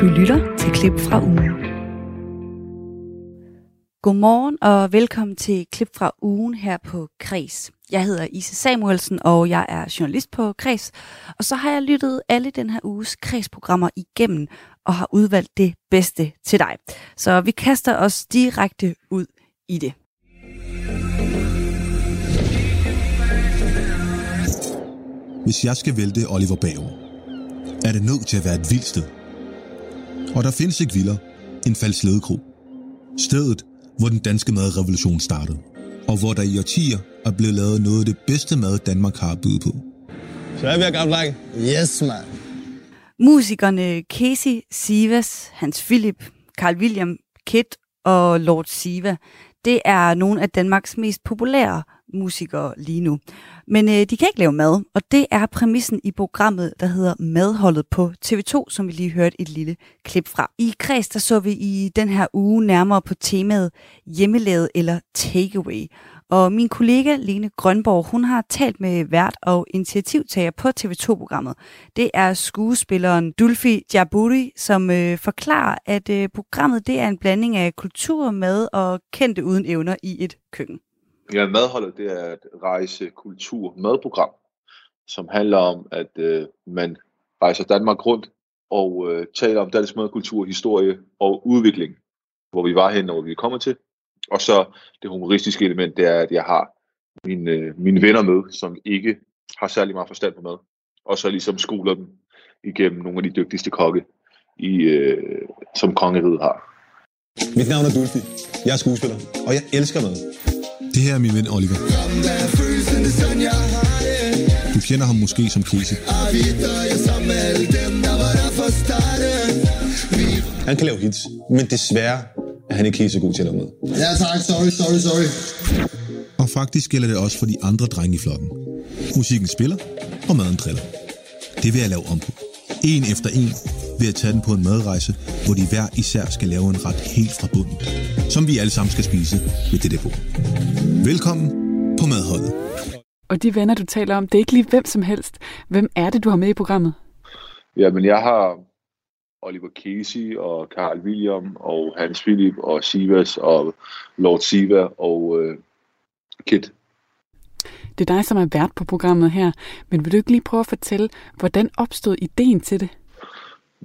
Du lytter til klip fra ugen. Godmorgen og velkommen til klip fra ugen her på Kres. Jeg hedder Ise Samuelsen, og jeg er journalist på Kres. Og så har jeg lyttet alle den her uges Kres-programmer igennem og har udvalgt det bedste til dig. Så vi kaster os direkte ud i det. Hvis jeg skal vælte Oliver Bauer, er det nødt til at være et vildt sted. Og der findes ikke vildere end Falsledekro. Stedet, hvor den danske madrevolution startede, og hvor der i årtier er blevet lavet noget af det bedste mad, Danmark har at byde på. Så er vi her, gamle dreng. Yes, man. Musikerne Casey Sivas, Hans Philip, Carl William Kitt og Lord Siva, det er nogle af Danmarks mest populære musikere lige nu. Men øh, de kan ikke lave mad, og det er præmissen i programmet, der hedder Madholdet på TV2, som vi lige hørte et lille klip fra. I Kreds, der så vi i den her uge nærmere på temaet hjemmelavet eller takeaway. Og min kollega Lene Grønborg, hun har talt med vært og initiativtager på TV2-programmet. Det er skuespilleren Dulfi Jaburi, som øh, forklarer, at øh, programmet det er en blanding af kultur, mad og kendte uden evner i et køkken. Ja, madholdet det er et rejse, kultur, madprogram, som handler om, at øh, man rejser Danmark rundt og øh, taler om dansk madkultur, historie og udvikling, hvor vi var hen og hvor vi kommer til. Og så det humoristiske element, det er, at jeg har mine, øh, mine venner med, som ikke har særlig meget forstand på mad. Og så ligesom skoler dem igennem nogle af de dygtigste kokke, i, øh, som kongeriget har. Mit navn er Dulfi. Jeg er skuespiller, og jeg elsker mad. Det her er min ven Oliver. Du kender ham måske som Casey. Han kan lave hits, men desværre er han ikke helt så god til at lave mad. Ja, tak. Sorry, sorry, sorry. Og faktisk gælder det også for de andre drenge i flokken. Musikken spiller, og maden driller. Det vil jeg lave om på. En efter en ved at tage den på en madrejse, hvor de hver især skal lave en ret helt fra bunden, som vi alle sammen skal spise ved det på. Velkommen på Madholdet. Og de venner, du taler om, det er ikke lige hvem som helst. Hvem er det, du har med i programmet? Ja, men jeg har Oliver Casey og Carl William og Hans Philip og Sivas og Lord Siva og øh, Kit. Det er dig, som er vært på programmet her. Men vil du ikke lige prøve at fortælle, hvordan opstod ideen til det?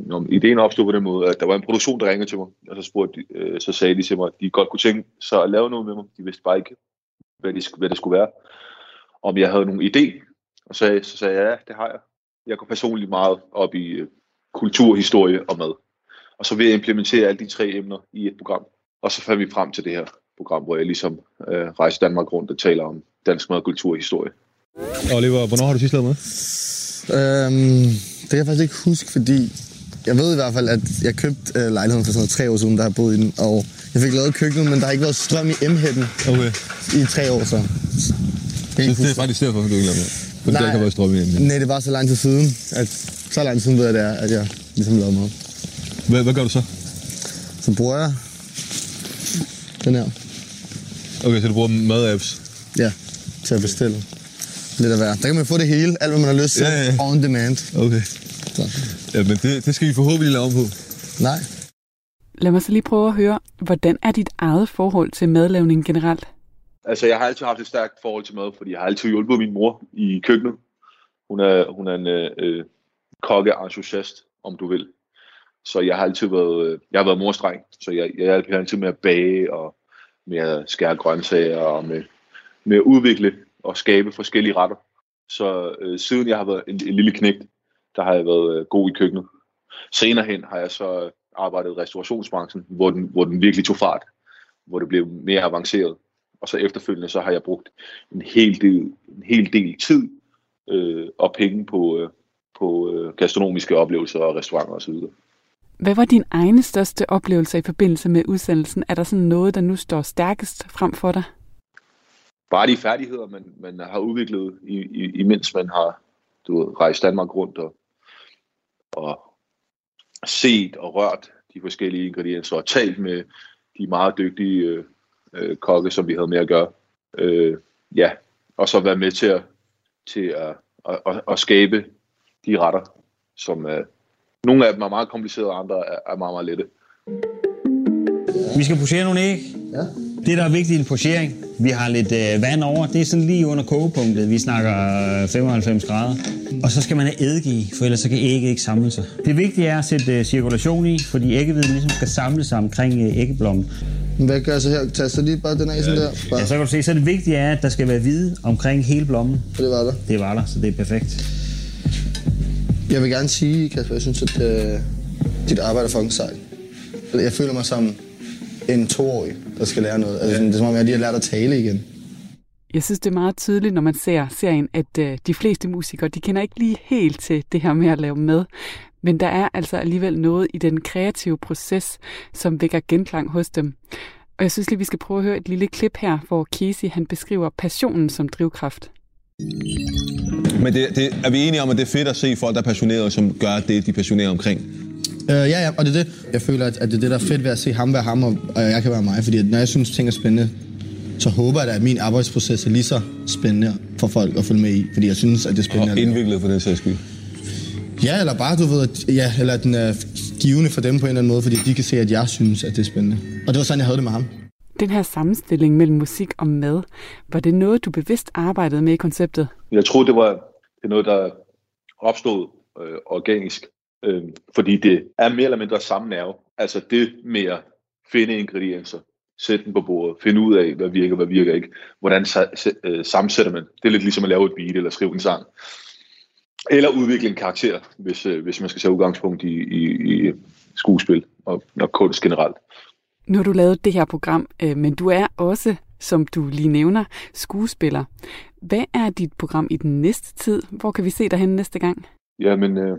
Nå, ideen opstod på den måde, at der var en produktion, der ringede til mig, og så, spurgte de, øh, så sagde de til mig, at de godt kunne tænke sig at lave noget med mig. De vidste bare ikke, hvad, de, hvad det skulle være. Om jeg havde nogen idé, og så, så sagde jeg, ja, det har jeg. Jeg går personligt meget op i øh, kultur, historie og mad. Og så vil jeg implementere alle de tre emner i et program. Og så fandt vi frem til det her program, hvor jeg ligesom øh, rejser Danmark rundt og taler om dansk mad, kultur og historie. Oliver, hvornår har du sidst lavet mad? Øhm, det kan jeg faktisk ikke huske, fordi jeg ved i hvert fald, at jeg købte øh, lejligheden for sådan noget, tre år siden, der har boet i den, og jeg fik lavet køkkenet, men der har ikke været strøm i M-hætten Okay. i tre år, så... Så det er faktisk derfor, du ikke lavet mad. For der ikke har været strøm i den. Nej, det var så lang tid siden, at så lang tid siden ved jeg, det er, at jeg ligesom lavede mad. Hvad, hvad gør du så? Så bruger jeg den her, Okay, så du bruger mad-apps. ja, til at bestille lidt af hver. Der kan man få det hele, alt hvad man har lyst til, Ja, ja. on demand. Okay. Så. Ja, men det, det skal vi forhåbentlig lave om på. Nej. Lad mig så lige prøve at høre, hvordan er dit eget forhold til madlavning generelt? Altså, jeg har altid haft et stærkt forhold til mad, fordi jeg har altid hjulpet min mor i køkkenet. Hun er, hun er en øh, kokke-entusiast, om du vil. Så jeg har altid været, øh, jeg har været morstreng, så jeg, jeg hjælper altid med at bage og med at skære grøntsager og med, med at udvikle og skabe forskellige retter. Så øh, siden jeg har været en, en lille knægt, der har jeg været øh, god i køkkenet. Senere hen har jeg så arbejdet i restaurationsbranchen, hvor den, hvor den virkelig tog fart, hvor det blev mere avanceret. Og så efterfølgende så har jeg brugt en hel del, en hel del tid øh, og penge på, øh, på øh, gastronomiske oplevelser og restauranter osv. Hvad var din egen største oplevelse i forbindelse med udsendelsen? Er der sådan noget, der nu står stærkest frem for dig? Bare de færdigheder, man, man har udviklet, i, i, imens man har du ved, rejst Danmark rundt og, og set og rørt de forskellige ingredienser og talt med de meget dygtige øh, øh, kokke, som vi havde med at gøre. Øh, ja, og så være med til at, til at, at, at, at skabe de retter, som, øh, Nogle af dem er meget komplicerede, og andre er, er meget, meget lette. Vi skal posere nogle æg. Ja. Det, der er vigtigt i en posering, vi har lidt øh, vand over, det er sådan lige under kogepunktet. Vi snakker øh, 95 grader. Og så skal man have eddike i, for ellers så kan ægget ikke samle sig. Det vigtige er at sætte øh, cirkulation i, fordi æggeviden ligesom skal samle sig omkring øh, æggeblommen. Hvad gør jeg så her? Tag så lige bare den af sådan der. Bare. Ja, så kan du se, så det vigtige er, at der skal være hvide omkring hele blommen. Det var der. Det var der, så det er perfekt. Jeg vil gerne sige, Kasper, jeg synes, at øh, dit arbejde er fucking sejt. Jeg føler mig som en toårig, der skal lære noget. Altså, det er som om, jeg lige har lært at tale igen. Jeg synes, det er meget tydeligt, når man ser serien, at øh, de fleste musikere, de kender ikke lige helt til det her med at lave med. Men der er altså alligevel noget i den kreative proces, som vækker genklang hos dem. Og jeg synes lige, vi skal prøve at høre et lille klip her, hvor Casey han beskriver passionen som drivkraft. Men det, det, er vi enige om, at det er fedt at se folk, der er passionerede, som gør det, de er passionerede omkring? Øh, ja, ja, og det er det. Jeg føler, at, at det er det, der er fedt ved at se ham være ham, og, og jeg kan være mig. Fordi at når jeg synes, ting er spændende, så håber jeg da, at min arbejdsproces er lige så spændende for folk at følge med i. Fordi jeg synes, at det er spændende. Og indviklet for den sags skyld. Ja, eller bare, du ved, at, ja, eller at den er givende for dem på en eller anden måde, fordi de kan se, at jeg synes, at det er spændende. Og det var sådan, jeg havde det med ham. Den her sammenstilling mellem musik og mad, var det noget, du bevidst arbejdede med i konceptet? Jeg tror, det var det noget, der opstod øh, organisk, øh, fordi det er mere eller mindre samme nerve. Altså det med at finde ingredienser, sætte dem på bordet, finde ud af, hvad virker, hvad virker ikke, hvordan øh, sammensætter man. Det er lidt ligesom at lave et beat eller skrive en sang. Eller udvikle en karakter, hvis, øh, hvis man skal tage udgangspunkt i, i, i skuespil og, og kunst generelt. Nu har du lavet det her program, øh, men du er også, som du lige nævner, skuespiller. Hvad er dit program i den næste tid? Hvor kan vi se dig hen næste gang? Jamen, øh,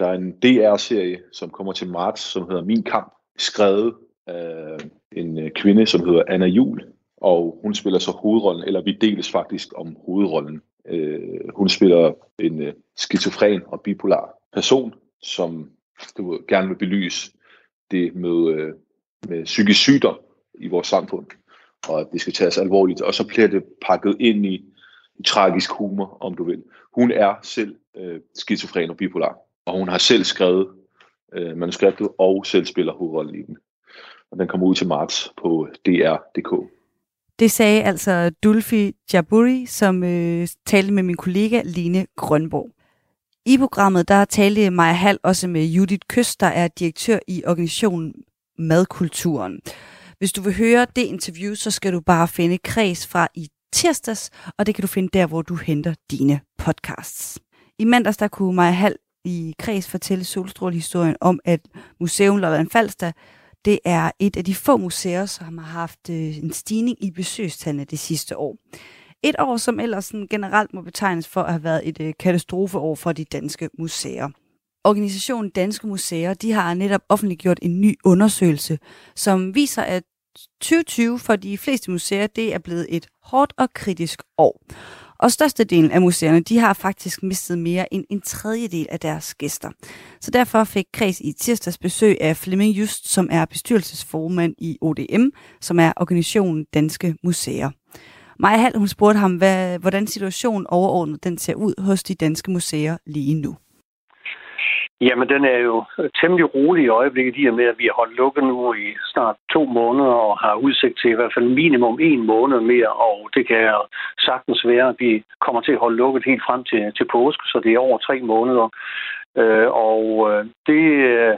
der er en DR-serie, som kommer til marts, som hedder Min Kamp, skrevet af en øh, kvinde, som hedder Anna Jul, og hun spiller så hovedrollen, eller vi deles faktisk om hovedrollen. Øh, hun spiller en øh, skizofren og bipolar person, som du ved, gerne vil belyse det med, øh, med psykisk sygdom i vores samfund, og at det skal tages alvorligt, og så bliver det pakket ind i, i tragisk humor, om du vil. Hun er selv øh, skizofren og bipolar, og hun har selv skrevet øh, manuskriptet og selv spiller hovedrollen i den. Og den kommer ud til marts på øh, dr.dk. Det sagde altså Dulfi Jaburi, som øh, talte med min kollega Line Grønborg. I programmet der talte Maja Hall også med Judith Køst, der er direktør i organisationen Madkulturen. Hvis du vil høre det interview, så skal du bare finde kreds fra i tirsdags, og det kan du finde der, hvor du henter dine podcasts. I mandags der kunne Maja Hall i kreds fortælle solstrålehistorien om, at Museum Lolland Falster det er et af de få museer, som har haft øh, en stigning i besøgstallene det sidste år. Et år, som ellers sådan generelt må betegnes for at have været et øh, katastrofeår for de danske museer. Organisationen Danske Museer de har netop offentliggjort en ny undersøgelse, som viser, at 2020 for de fleste museer det er blevet et hårdt og kritisk år. Og størstedelen af museerne, de har faktisk mistet mere end en tredjedel af deres gæster. Så derfor fik Kreds i tirsdags besøg af Flemming Just, som er bestyrelsesformand i ODM, som er organisationen Danske Museer. Maja Hall, hun spurgte ham, hvad, hvordan situationen overordnet den ser ud hos de danske museer lige nu. Jamen, den er jo temmelig rolig i øjeblikket, i og med, at vi har holdt lukket nu i snart to måneder og har udsigt til i hvert fald minimum en måned mere, og det kan sagtens være, at vi kommer til at holde lukket helt frem til, til påske, så det er over tre måneder. Øh, og øh, det øh,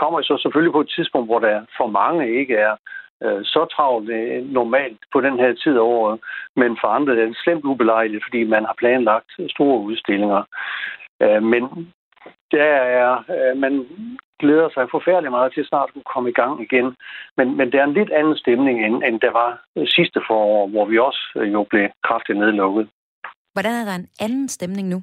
kommer så selvfølgelig på et tidspunkt, hvor der for mange ikke er øh, så travlt øh, normalt på den her tid af året, men for andre er det slemt ubelejligt, fordi man har planlagt store udstillinger. Øh, men der er, øh, man glæder sig forfærdeligt meget til snart at komme i gang igen. Men, men det er en lidt anden stemning, end, end der var sidste forår, hvor vi også øh, jo blev kraftigt nedlukket. Hvordan er der en anden stemning nu?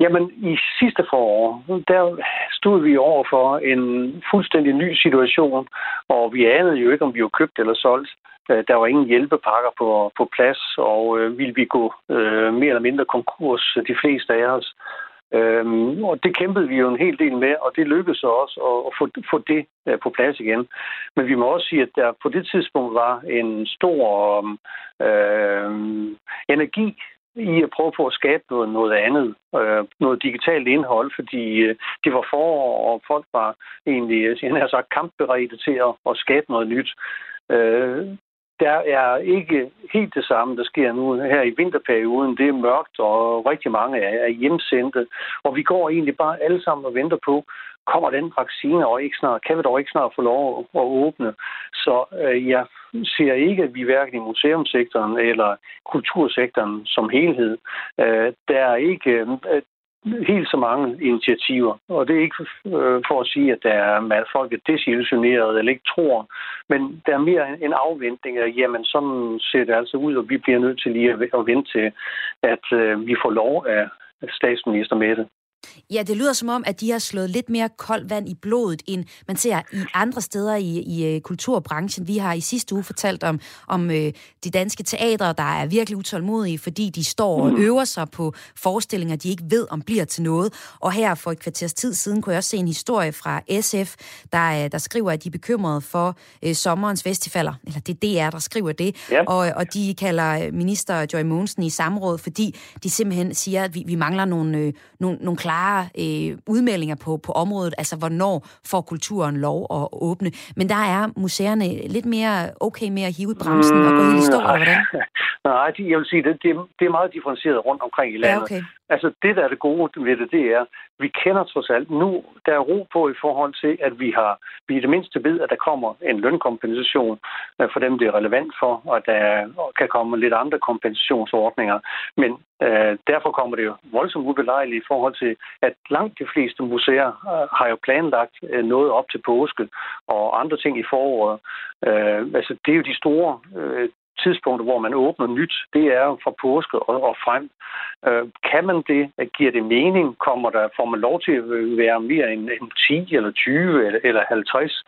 Jamen, i sidste forår, der stod vi over for en fuldstændig ny situation, og vi anede jo ikke, om vi var købt eller solgt. Øh, der var ingen hjælpepakker på, på plads, og øh, ville vi gå øh, mere eller mindre konkurs, de fleste af os. Øhm, og det kæmpede vi jo en hel del med, og det lykkedes også at, at få, få det uh, på plads igen. Men vi må også sige, at der på det tidspunkt var en stor øh, energi i at prøve på at skabe noget, noget andet, øh, noget digitalt indhold, fordi øh, det var forår, og folk var egentlig, øh, jeg har sagt, kampberedte til at, at skabe noget nyt. Øh, der er ikke helt det samme, der sker nu her i vinterperioden. Det er mørkt, og rigtig mange er hjemsendte. Og vi går egentlig bare alle sammen og venter på, kommer den vaccine og ikke snart, kan vi dog ikke snart få lov at, åbne. Så øh, jeg ser ikke, at vi hverken i museumsektoren eller kultursektoren som helhed, øh, der er ikke øh, helt så mange initiativer. Og det er ikke øh, for at sige, at der er, at folk er desillusioneret eller ikke tror, men der er mere en afventning af, jamen sådan ser det altså ud, og vi bliver nødt til lige at vente til, at øh, vi får lov af statsminister Mette. Ja, det lyder som om, at de har slået lidt mere koldt vand i blodet, end man ser i andre steder i, i øh, kulturbranchen. Vi har i sidste uge fortalt om, om øh, de danske teatre, der er virkelig utålmodige, fordi de står og mm. øver sig på forestillinger, de ikke ved, om bliver til noget. Og her for et kvarters tid siden kunne jeg også se en historie fra SF, der, øh, der skriver, at de er bekymrede for øh, sommerens festivaler. Eller det er DR, der skriver det. Ja. Og, og de kalder minister Joy Mogensen i samråd, fordi de simpelthen siger, at vi, vi mangler nogle, øh, nogle, nogle klare klare øh, udmeldinger på, på området, altså hvornår får kulturen lov at åbne. Men der er museerne lidt mere okay med at hive i bremsen mm, og gå helt i stå, eller hvordan? Nej, jeg vil sige, det, det, det er meget differentieret rundt omkring i landet. Ja, okay. Altså det, der er det gode ved det, det er, vi kender trods alt nu, der er ro på i forhold til, at vi har, vi i det mindste ved, at der kommer en lønkompensation øh, for dem, det er relevant for, og der kan komme lidt andre kompensationsordninger. Men øh, derfor kommer det jo voldsomt ubelejligt i forhold til, at langt de fleste museer øh, har jo planlagt øh, noget op til påske og andre ting i foråret. Øh, altså det er jo de store øh, tidspunktet, hvor man åbner nyt, det er fra påske og, og frem. Øh, kan man det? Giver det mening? Kommer der, får man lov til at være mere end, end 10 eller 20 eller, eller 50?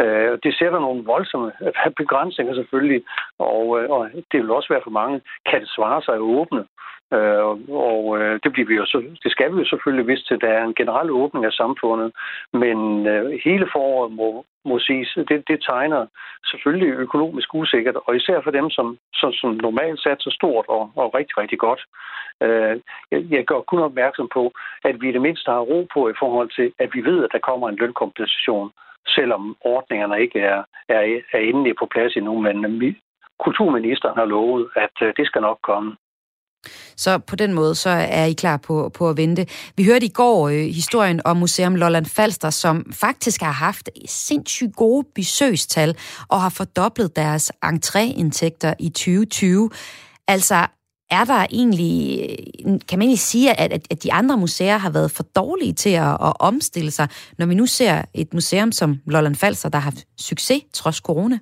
Øh, det sætter nogle voldsomme begrænsninger selvfølgelig, og, øh, og det vil også være for mange. Kan det svare sig at åbne? Øh, og øh, det, bliver vi jo så, det skal vi jo selvfølgelig hvis til, der er en generel åbning af samfundet, men øh, hele foråret må, må siges, det, det tegner selvfølgelig økonomisk usikkert, og især for dem, som, som, som normalt så stort og, og rigtig, rigtig godt. Øh, jeg, jeg gør kun opmærksom på, at vi i det mindste har ro på i forhold til, at vi ved, at der kommer en lønkompensation, selvom ordningerne ikke er, er, er inde på plads endnu, men øh, kulturministeren har lovet, at øh, det skal nok komme. Så på den måde, så er I klar på, på at vente. Vi hørte i går øh, historien om Museum Lolland Falster, som faktisk har haft sindssygt gode besøgstal og har fordoblet deres entréindtægter i 2020. Altså, er der egentlig, øh, kan man egentlig sige, at, at de andre museer har været for dårlige til at, at omstille sig, når vi nu ser et museum som Lolland Falster, der har haft succes trods corona?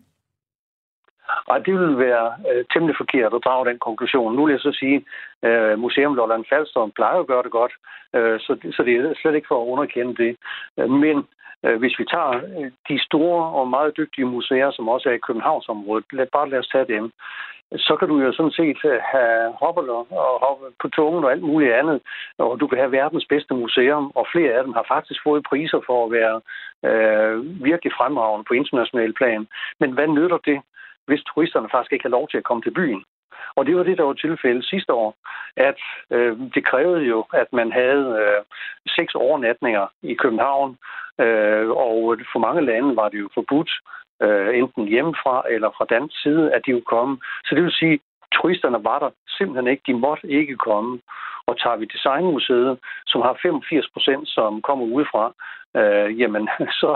Og det vil være øh, temmelig forkert at drage den konklusion. Nu vil jeg så sige, øh, Museum Lolland Falster plejer at gøre det godt, øh, så, så det er slet ikke for at underkende det. Øh, men øh, hvis vi tager øh, de store og meget dygtige museer, som også er i Københavnsområdet, lad, bare lad os tage dem, så kan du jo sådan set øh, have hopper og hoppe på tungen og alt muligt andet, og du kan have verdens bedste museum, og flere af dem har faktisk fået priser for at være øh, virkelig fremragende på international plan. Men hvad nytter det, hvis turisterne faktisk ikke har lov til at komme til byen. Og det var det, der var tilfældet sidste år, at øh, det krævede jo, at man havde øh, seks overnatninger i København, øh, og for mange lande var det jo forbudt, øh, enten hjemmefra eller fra dansk side, at de kunne komme. Så det vil sige, turisterne var der simpelthen ikke. De måtte ikke komme. Og tager vi Designmuseet, som har 85 procent, som kommer udefra, øh, jamen så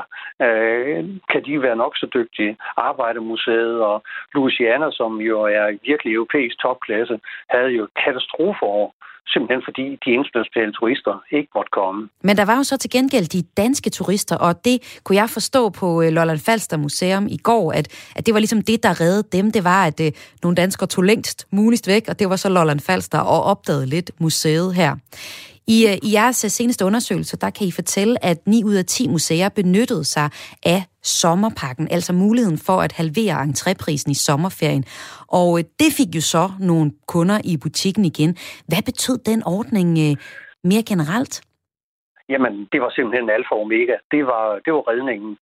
øh, kan de være nok så dygtige. Arbejdermuseet og Louisiana, som jo er virkelig europæisk topklasse, havde jo katastrofeår simpelthen fordi de internationale turister ikke måtte komme. Men der var jo så til gengæld de danske turister, og det kunne jeg forstå på øh, Lolland Falster Museum i går, at, at det var ligesom det, der reddede dem. Det var, at øh, nogle danskere tog længst muligst væk, og det var så Lolland Falster og opdagede lidt museet her. I, øh, I jeres seneste undersøgelse, der kan I fortælle, at 9 ud af 10 museer benyttede sig af sommerpakken, altså muligheden for at halvere entréprisen i sommerferien. Og øh, det fik jo så nogle kunder i butikken igen. Hvad betød den ordning øh, mere generelt? Jamen, det var simpelthen alfa og omega. Det var, det var redningen.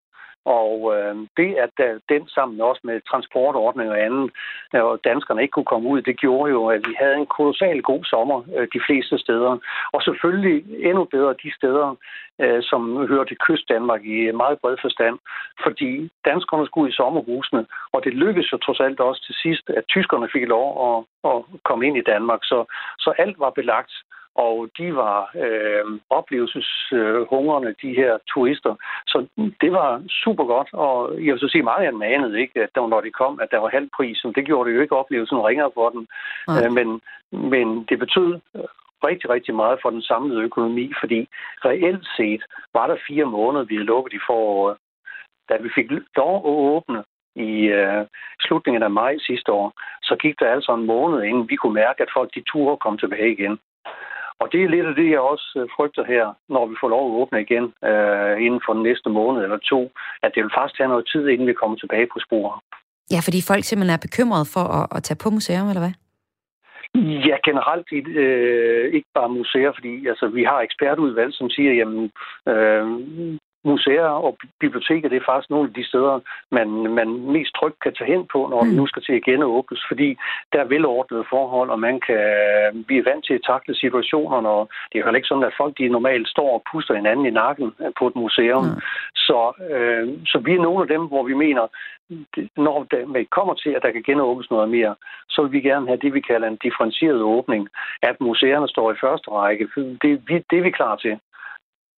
Og øh, det, at øh, den sammen også med transportordning og andet, øh, og danskerne ikke kunne komme ud, det gjorde jo, at vi havde en kolossal god sommer øh, de fleste steder. Og selvfølgelig endnu bedre de steder, øh, som hører til kystdanmark i meget bred forstand. Fordi danskerne skulle i sommerhusene, og det lykkedes jo trods alt også til sidst, at tyskerne fik lov at, at komme ind i Danmark. Så, så alt var belagt og de var øh, oplevelseshungrende, de her turister. Så det var super godt, og jeg vil så sige, meget af dem anede ikke, at der, når de kom, at der var halv pris, det gjorde det jo ikke oplevelsen ringere for dem. Okay. Øh, men, men det betød rigtig, rigtig meget for den samlede økonomi, fordi reelt set var der fire måneder, vi havde lukket i foråret. Da vi fik lov at åbne i øh, slutningen af maj sidste år, så gik der altså en måned, inden vi kunne mærke, at folk de turde komme tilbage igen. Og det er lidt af det, jeg også øh, frygter her, når vi får lov at åbne igen øh, inden for den næste måned eller to, at det vil faktisk tage noget tid, inden vi kommer tilbage på sporet. Ja, fordi folk simpelthen er bekymrede for at, at tage på museum, eller hvad? Ja, generelt øh, ikke bare museer, fordi altså, vi har ekspertudvalg, som siger, jamen, øh, museer og biblioteker, det er faktisk nogle af de steder, man, man mest trygt kan tage hen på, når mm. nu skal til at genåbnes, fordi der er velordnede forhold, og man kan blive vant til at takle situationerne, og det er jo ikke sådan, at folk de normalt står og puster hinanden i nakken på et museum. Mm. Så, øh, så vi er nogle af dem, hvor vi mener, når det kommer til, at der kan genåbnes noget mere, så vil vi gerne have det, vi kalder en differentieret åbning, at museerne står i første række. Det, det er vi klar til.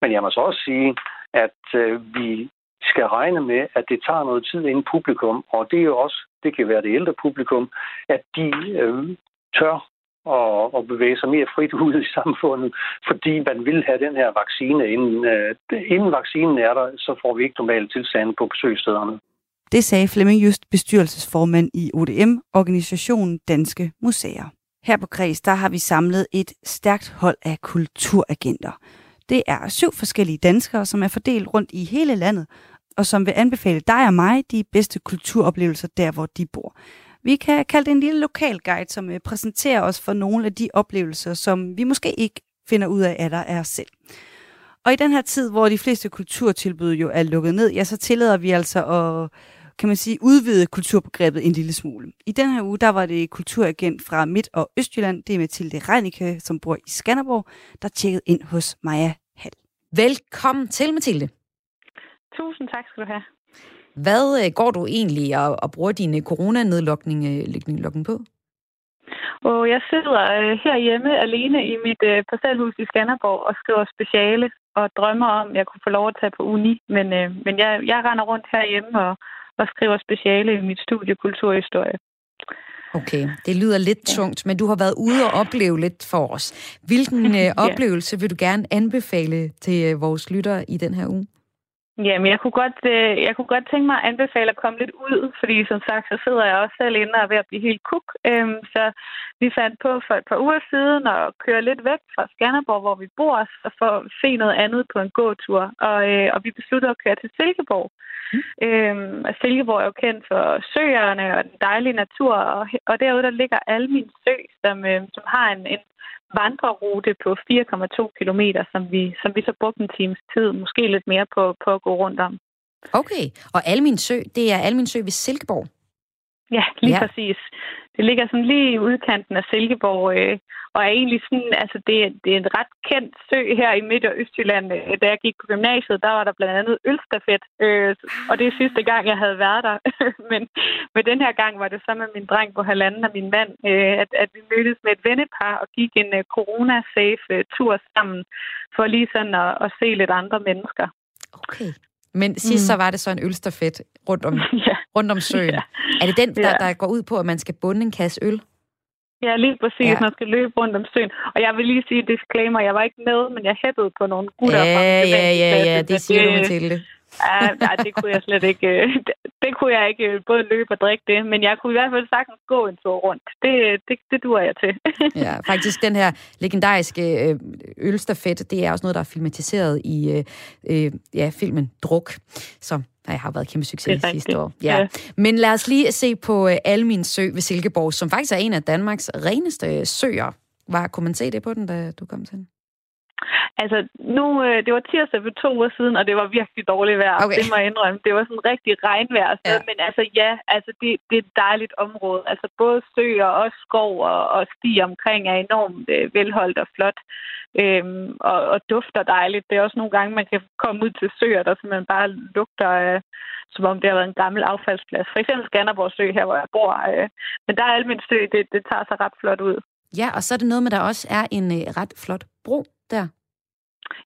Men jeg må så også sige, at øh, vi skal regne med, at det tager noget tid inden publikum, og det er jo også, det kan være det ældre publikum, at de øh, tør og, og bevæge sig mere frit ud i samfundet, fordi man vil have den her vaccine. Inden, øh, inden vaccinen er der, så får vi ikke normale tilstande på besøgsstederne. Det sagde Flemming Just, bestyrelsesformand i ODM, organisationen Danske Museer. Her på Kreds, der har vi samlet et stærkt hold af kulturagenter. Det er syv forskellige danskere, som er fordelt rundt i hele landet, og som vil anbefale dig og mig de bedste kulturoplevelser der, hvor de bor. Vi kan kalde det en lille lokal guide, som øh, præsenterer os for nogle af de oplevelser, som vi måske ikke finder ud af, at der er selv. Og i den her tid, hvor de fleste kulturtilbud jo er lukket ned, ja, så tillader vi altså at kan man sige, udvide kulturbegrebet en lille smule. I den her uge, der var det kulturagent fra Midt- og Østjylland, det er Mathilde Reinicke, som bor i Skanderborg, der tjekkede ind hos Maja Hall. Velkommen til, Mathilde. Tusind tak skal du have. Hvad øh, går du egentlig og, og bruger din øh, coronanedlukning øh, på? Og jeg sidder herhjemme alene i mit parcelhus i Skanderborg og skriver speciale og drømmer om, at jeg kunne få lov at tage på uni. Men, men jeg, jeg render rundt herhjemme og, og skriver speciale i mit studie kulturhistorie. Okay, det lyder lidt ja. tungt, men du har været ude og opleve lidt for os. Hvilken øh, ja. oplevelse vil du gerne anbefale til øh, vores lyttere i den her uge? Jamen, jeg kunne, godt, øh, jeg kunne godt tænke mig at anbefale at komme lidt ud, fordi som sagt, så sidder jeg også selv inde og er ved at blive helt kuk. Øhm, så vi fandt på for et par uger siden at køre lidt væk fra Skanderborg, hvor vi bor, og for at se noget andet på en gåtur. Og, øh, og vi besluttede at køre til Silkeborg. Mm. Øhm, og Silkeborg er jo kendt for søerne og den dejlige natur, og, og derude der ligger alle mine sø, som, øh, som har en, en vandrerute på 4,2 km, som vi, som vi så brugte en times tid, måske lidt mere på, på at gå rundt om. Okay, og Almin Sø, det er Almin Sø ved Silkeborg? Ja, lige ja. præcis. Det ligger sådan lige i udkanten af Silkeborg, øh, og er egentlig sådan, altså det, det er en ret kendt sø her i Midt- og Østjylland. Øh, da jeg gik på gymnasiet, der var der blandt andet ølstafet, øh, og det er sidste gang, jeg havde været der. Men med den her gang var det så med min dreng på halvanden og min mand, øh, at, at vi mødtes med et vennepar og gik en øh, corona-safe øh, tur sammen, for lige sådan at, at se lidt andre mennesker. Okay. Men sidst mm. så var det så en ølstafet rundt om, ja. rundt om søen. Ja. Er det den, der, der går ud på, at man skal bunde en kasse øl? Ja, lige præcis. Ja. Man skal løbe rundt om søen. Og jeg vil lige sige disclaimer, jeg var ikke med, men jeg hættede på nogle gutter. Ja, ja, ja, ja, det siger det, du, Mathilde. Ja, nej, det kunne jeg slet ikke. Øh, det, det kunne jeg ikke øh, både løbe og drikke det, men jeg kunne i hvert fald sagtens gå en tur rundt. Det, det, det duer jeg til. ja, faktisk den her legendariske øh, ølstafet, det er også noget, der er filmatiseret i øh, ja, filmen Druk, som jeg har været kæmpe succes sidste år. Ja. ja. Men lad os lige se på Almin Sø ved Silkeborg, som faktisk er en af Danmarks reneste søer. Var, kunne man se det på den, da du kom til den? Altså, nu, øh, det var tirsdag for to uger siden, og det var virkelig dårligt vejr. Okay. Det må jeg indrømme. Det var sådan rigtig regnvejr. Ja. Men altså, ja, altså, det, det er et dejligt område. Altså, både søer og skov og, og sti omkring er enormt øh, velholdt og flot. Øhm, og, og dufter dejligt. Det er også nogle gange, man kan komme ud til søer, der simpelthen bare lugter, øh, som om det har været en gammel affaldsplads. For eksempel Skanderborg Sø, her hvor jeg bor. Øh, men der er almindeligt sø, det, det tager sig ret flot ud. Ja, og så er det noget med, at der også er en øh, ret flot bro der.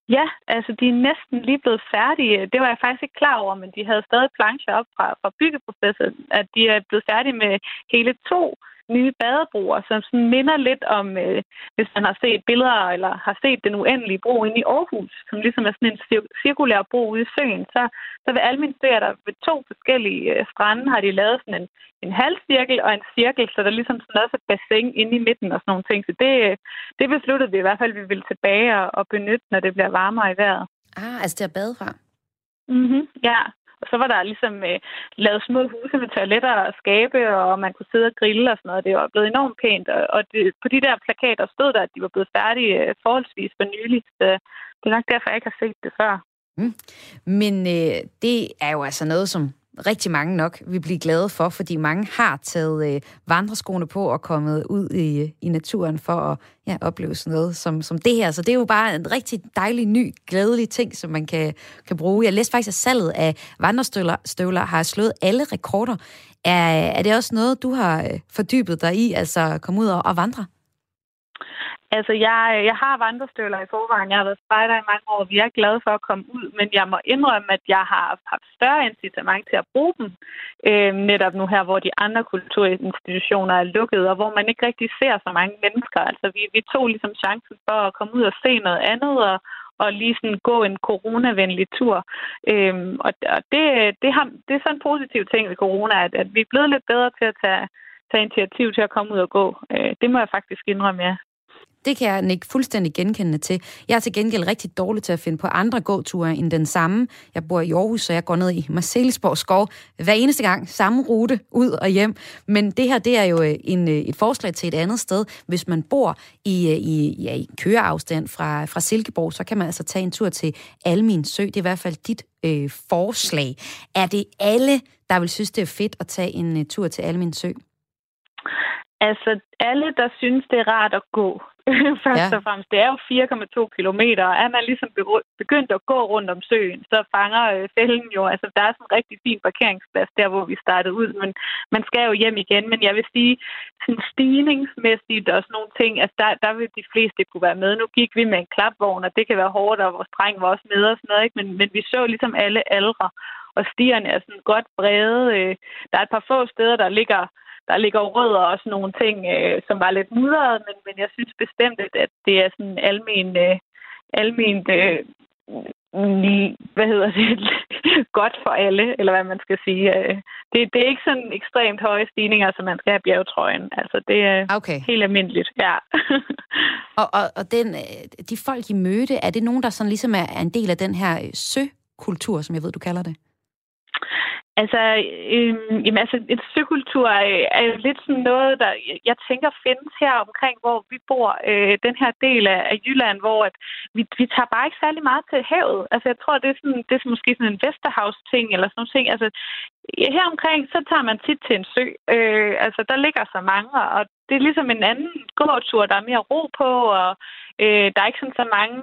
Ja, altså de er næsten lige blevet færdige. Det var jeg faktisk ikke klar over, men de havde stadig plancher op fra, fra byggeprocessen, at de er blevet færdige med hele to nye badebroer, som sådan minder lidt om, øh, hvis man har set billeder eller har set den uendelige bro inde i Aarhus, som ligesom er sådan en cir- cirkulær bro ude i søen, så, så ved Almin Sø er der ved to forskellige øh, strande, har de lavet sådan en, en halvcirkel og en cirkel, så der er ligesom sådan også et bassin inde i midten og sådan nogle ting. Så det, det besluttede vi i hvert fald, at vi vil tilbage og, og benytte, når det bliver varmere i vejret. Ah, altså til at bade fra? Mhm, ja. Og så var der ligesom øh, lavet små huse med toiletter og skabe, og man kunne sidde og grille og sådan noget. Det var blevet enormt pænt. Og, og det, på de der plakater stod der, at de var blevet færdige øh, forholdsvis for nylig. Så det er nok derfor, jeg ikke har set det før. Mm. Men øh, det er jo altså noget, som rigtig mange nok vil blive glade for, fordi mange har taget øh, vandreskoene på og kommet ud i, i naturen for at ja, opleve sådan noget som, som det her. Så det er jo bare en rigtig dejlig, ny, glædelig ting, som man kan, kan bruge. Jeg læste faktisk, at salget af vandrestøvler støvler har slået alle rekorder. Er, er det også noget, du har øh, fordybet dig i, altså komme ud og, og vandre? Altså, jeg, jeg har vandrestøvler i forvejen. Jeg har været spejder i mange år. Vi er glade for at komme ud, men jeg må indrømme, at jeg har haft større incitament til at bruge dem. Øh, netop nu her, hvor de andre kulturinstitutioner er lukket, og hvor man ikke rigtig ser så mange mennesker. Altså, vi, vi tog ligesom chancen for at komme ud og se noget andet, og, og lige sådan gå en coronavenlig tur. Øhm, og og det, det, har, det er sådan en positiv ting ved corona, at, at vi er blevet lidt bedre til at tage, tage initiativ til at komme ud og gå. Øh, det må jeg faktisk indrømme, ja. Det kan jeg ikke fuldstændig genkende til. Jeg er til gengæld rigtig dårlig til at finde på andre gåture end den samme. Jeg bor i Aarhus, så jeg går ned i Marcelisborg skov hver eneste gang. Samme rute ud og hjem. Men det her, det er jo øh, en, øh, et forslag til et andet sted. Hvis man bor i, øh, i, ja, i køreafstand fra, fra Silkeborg, så kan man altså tage en tur til Almin Sø. Det er i hvert fald dit øh, forslag. Er det alle, der vil synes, det er fedt at tage en uh, tur til Almin Sø? Altså, alle, der synes, det er rart at gå, først ja. og fremmest. Det er jo 4,2 kilometer, og er man ligesom begyndt at gå rundt om søen, så fanger øh, fælden jo, altså der er sådan en rigtig fin parkeringsplads der, hvor vi startede ud, men man skal jo hjem igen. Men jeg vil sige, sådan stigningsmæssigt og sådan nogle ting, altså der, der vil de fleste kunne være med. Nu gik vi med en klapvogn, og det kan være hårdt, og vores dreng var også med og sådan noget, ikke? Men, men vi så ligesom alle aldre, og stierne er sådan godt brede. Øh, der er et par få steder, der ligger der ligger rødder og sådan nogle ting, øh, som var lidt mudret, men, men jeg synes bestemt, at det er sådan almen, øh, almen øh, lige, hvad hedder det, godt for alle, eller hvad man skal sige. Det, det er ikke sådan ekstremt høje stigninger, som man skal have bjergetrøjen. Altså, det er okay. helt almindeligt, ja. og og, og den, de folk, I mødte, er det nogen, der sådan ligesom er en del af den her søkultur, som jeg ved, du kalder det? Altså, øh, jamen, altså, en søkultur er, er jo lidt sådan noget, der jeg tænker findes her omkring, hvor vi bor. Øh, den her del af, af Jylland, hvor at vi, vi tager bare ikke særlig meget til havet. Altså, jeg tror, det er, sådan, det er måske sådan en Vesterhavs-ting eller sådan noget ting. Altså, her omkring, så tager man tit til en sø. Øh, altså, der ligger så mange, og det er ligesom en anden gåtur, der er mere ro på, og øh, der er ikke sådan så mange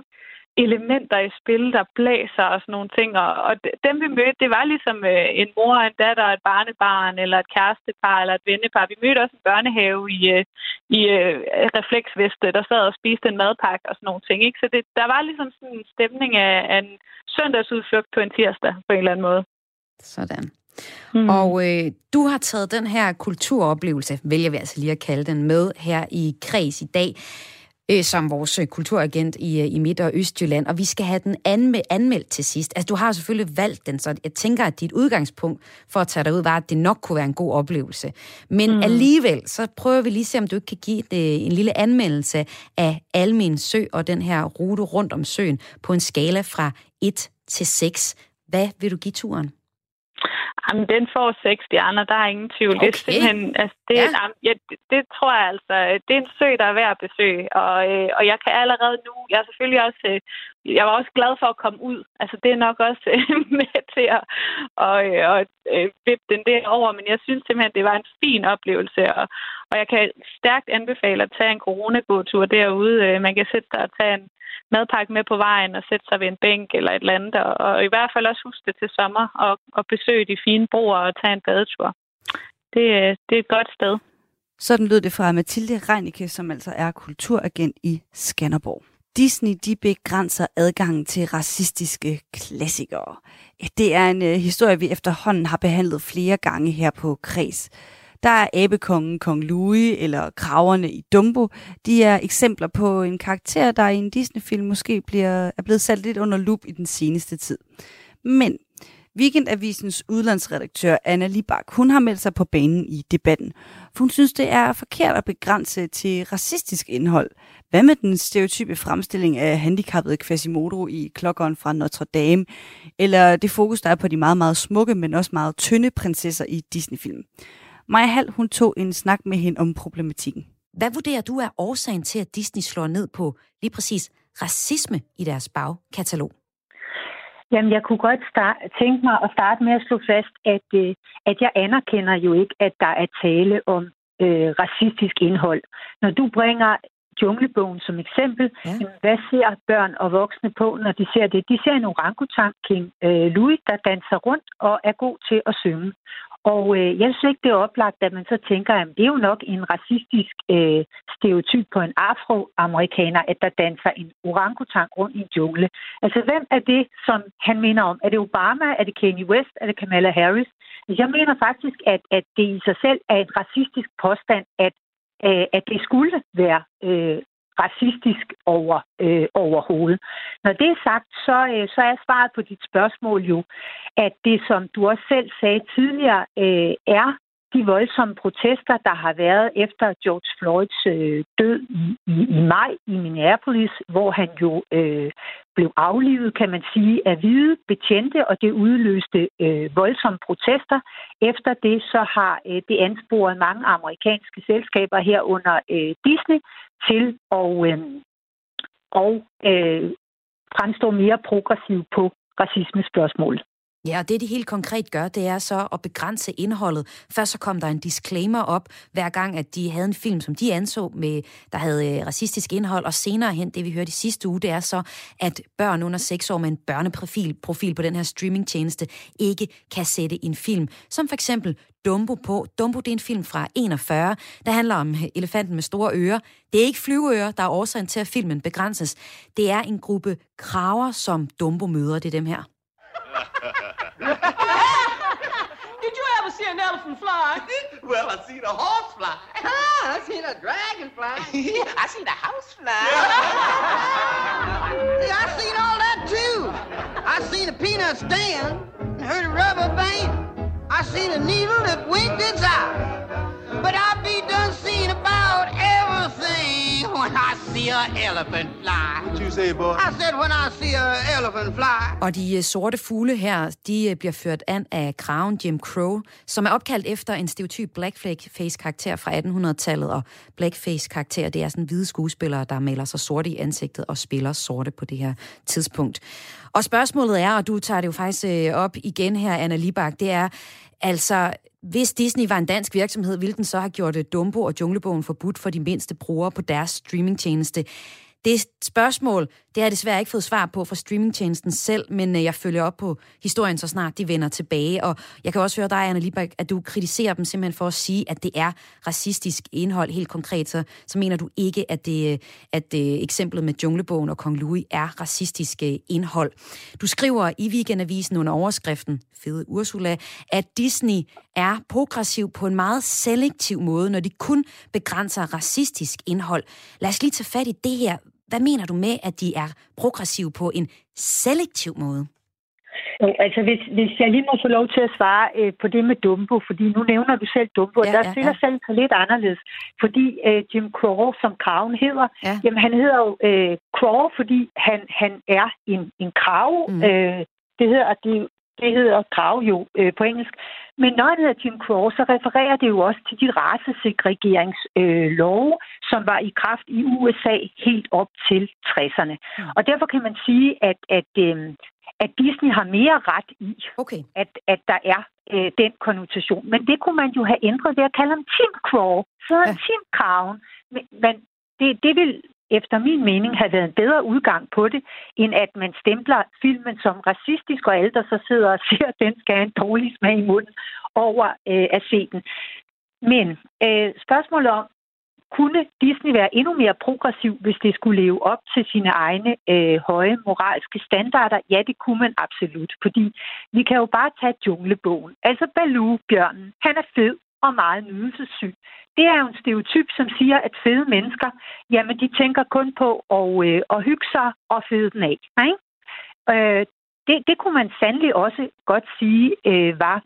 elementer i spil, der blæser og sådan nogle ting. Og, og dem vi mødte, det var ligesom øh, en mor, en datter, et barnebarn, eller et kærestepar, eller et vennepar. Vi mødte også en børnehave i, øh, i øh, refleksveste, der sad og spiste en madpakke og sådan nogle ting. Ikke? Så det, der var ligesom sådan en stemning af, af en søndagsudflugt på en tirsdag, på en eller anden måde. Sådan. Mm. Og øh, du har taget den her kulturoplevelse, vælger vi altså lige at kalde den, med her i Kreds i dag øh, som vores øh, kulturagent i, øh, i Midt- og Østjylland, og vi skal have den anmeld, anmeldt til sidst. Altså, du har selvfølgelig valgt den, så jeg tænker, at dit udgangspunkt for at tage dig ud var, at det nok kunne være en god oplevelse. Men mm. alligevel, så prøver vi lige at se, om du ikke kan give det, øh, en lille anmeldelse af Almen Sø og den her rute rundt om søen på en skala fra 1 til 6. Hvad vil du give turen? Jamen, den får seks stjerner, der er ingen tvivl. Okay. Det, er simpelthen, altså, det, ja. er, ja, det, det tror jeg altså, det er en sø, der er værd at besøge. Og, øh, og jeg kan allerede nu, jeg er selvfølgelig også, øh, jeg var også glad for at komme ud. Altså, det er nok også øh, med til at og, øh, og, øh, vippe den derover, men jeg synes simpelthen, det var en fin oplevelse, og, og jeg kan stærkt anbefale at tage en coronagåtur derude. Øh, man kan sætte sig og tage en madpakke med på vejen og sætte sig ved en bænk eller et eller andet. Og, og i hvert fald også huske det til sommer og, og besøge de fine broer og tage en badetur. Det, øh, det er et godt sted. Sådan lød det fra Mathilde Reinicke, som altså er kulturagent i Skanderborg. Disney de begrænser adgangen til racistiske klassikere. Det er en øh, historie, vi efterhånden har behandlet flere gange her på Kreds. Der er abekongen Kong Louis eller kraverne i Dumbo. De er eksempler på en karakter, der i en Disney-film måske bliver, er blevet sat lidt under lup i den seneste tid. Men Weekendavisens udlandsredaktør Anna Libak, hun har meldt sig på banen i debatten. For hun synes, det er forkert at begrænse til racistisk indhold. Hvad med den stereotype fremstilling af handicappede Quasimodo i klokkeren fra Notre Dame? Eller det fokus, der er på de meget, meget smukke, men også meget tynde prinsesser i Disney-film? Maja Hall, hun tog en snak med hende om problematikken. Hvad vurderer du er årsagen til, at Disney slår ned på lige præcis racisme i deres bagkatalog? Jamen, jeg kunne godt start, tænke mig at starte med at slå fast, at, øh, at jeg anerkender jo ikke, at der er tale om øh, racistisk indhold. Når du bringer junglebogen som eksempel, ja. jamen, hvad ser børn og voksne på, når de ser det? De ser en orangutang, King øh, Louis, der danser rundt og er god til at synge. Og øh, jeg synes ikke, det er oplagt, at man så tænker, at det er jo nok en racistisk øh, stereotyp på en afroamerikaner, at der danser en orangutang rundt i en jungle. Altså, hvem er det, som han mener om? Er det Obama? Er det Kanye West? Er det Kamala Harris? Altså, jeg mener faktisk, at, at det i sig selv er en racistisk påstand, at, øh, at det skulle være øh, racistisk over, øh, overhovedet. Når det er sagt, så, øh, så er svaret på dit spørgsmål jo, at det, som du også selv sagde tidligere, øh, er de voldsomme protester, der har været efter George Floyds øh, død i, i, i maj i Minneapolis, hvor han jo øh, blev aflivet, kan man sige, af hvide betjente, og det udløste øh, voldsomme protester. Efter det så har øh, det ansporet mange amerikanske selskaber herunder øh, Disney til at øh, og, øh, fremstå mere progressiv på racismespørgsmål. Ja, og det de helt konkret gør, det er så at begrænse indholdet. Først så kom der en disclaimer op, hver gang at de havde en film, som de anså, med, der havde øh, racistisk indhold, og senere hen, det vi hørte i sidste uge, det er så, at børn under 6 år med en børneprofil profil på den her streamingtjeneste ikke kan sætte en film, som for eksempel Dumbo på. Dumbo, det er en film fra 41, der handler om øh, elefanten med store ører. Det er ikke flyveører, der er årsagen til, at filmen begrænses. Det er en gruppe kraver, som Dumbo møder, det er dem her. Did you ever see an elephant fly? well, I seen a horse fly. Ah, I seen a dragon fly. I seen a house fly. See, I seen all that too. I seen a peanut stand and heard a rubber band. I seen a needle that winked its eye. But I be done seeing about everything when I see an elephant fly. What you say, boy? I said when I see an elephant fly. Og de øh, sorte fugle her, de øh, bliver ført an af kraven Jim Crow, som er opkaldt efter en stereotyp blackface-karakter fra 1800-tallet. Og blackface-karakter, det er sådan hvide skuespillere, der maler sig sorte i ansigtet og spiller sorte på det her tidspunkt. Og spørgsmålet er, og du tager det jo faktisk øh, op igen her, Anna Libak, det er, altså, hvis Disney var en dansk virksomhed, ville den så have gjort øh, Dumbo og Junglebogen forbudt for de mindste brugere på deres streamingtjeneste? Det spørgsmål, det har jeg desværre ikke fået svar på fra streamingtjenesten selv, men øh, jeg følger op på historien, så snart de vender tilbage. Og jeg kan også høre dig, Anna Libak, at du kritiserer dem simpelthen for at sige, at det er racistisk indhold. Helt konkret, så, så mener du ikke, at, det, øh, at det, eksemplet med Junglebogen og Kong Louis er racistisk indhold. Du skriver i Weekendavisen under overskriften, Fede Ursula, at Disney er progressiv på en meget selektiv måde, når de kun begrænser racistisk indhold. Lad os lige tage fat i det her. Hvad mener du med, at de er progressive på en selektiv måde? Jo, altså hvis, hvis jeg lige må få lov til at svare øh, på det med Dumbo, fordi nu nævner du selv Dumbo, ja, og der ja, stiller ja. selv sig lidt anderledes, fordi øh, Jim Crow, som kraven hedder, ja. jamen han hedder jo øh, Crow, fordi han, han er en, en krav. Mm. Øh, det hedder, det, Det hedder Krav jo øh, på engelsk. Men når det hedder Jim Crow, så refererer det jo også til de racesegregeringslove, øh, som var i kraft i USA helt op til 60'erne. Og derfor kan man sige, at, at, øh, at Disney har mere ret i, okay. at, at der er øh, den konnotation. Men det kunne man jo have ændret ved at kalde ham Tim Crow. Så ja. Tim Crown. Men, men det, det vil efter min mening have været en bedre udgang på det, end at man stempler filmen som racistisk, og alle, der så sidder og siger, at den skal have en dårlig smag i munden over øh, at se den. Men øh, spørgsmålet om, kunne Disney være endnu mere progressiv, hvis det skulle leve op til sine egne øh, høje moralske standarder? Ja, det kunne man absolut, fordi vi kan jo bare tage junglebogen. Altså Baloo, bjørnen, han er fed og meget nydelsessyg. Det er jo en stereotyp, som siger, at fede mennesker, jamen de tænker kun på at, øh, at hygge sig og fede den af. Ikke? Øh, det, det kunne man sandelig også godt sige øh, var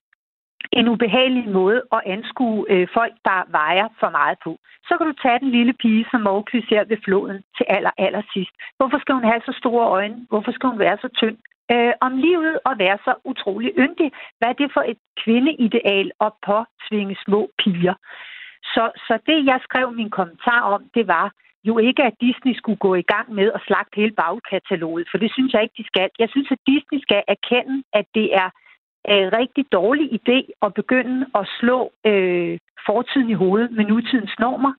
en ubehagelig måde at anskue øh, folk, der vejer for meget på. Så kan du tage den lille pige, som Mowgli ser ved floden til aller, aller sidst. Hvorfor skal hun have så store øjne? Hvorfor skal hun være så tynd? Øh, om livet og være så utrolig yndig. Hvad er det for et kvindeideal at påtvinge små piger? Så, så det, jeg skrev min kommentar om, det var jo ikke, at Disney skulle gå i gang med at slagte hele bagkataloget, for det synes jeg ikke, de skal. Jeg synes, at Disney skal erkende, at det er en rigtig dårlig idé at begynde at slå øh, fortiden i hovedet med nutidens normer.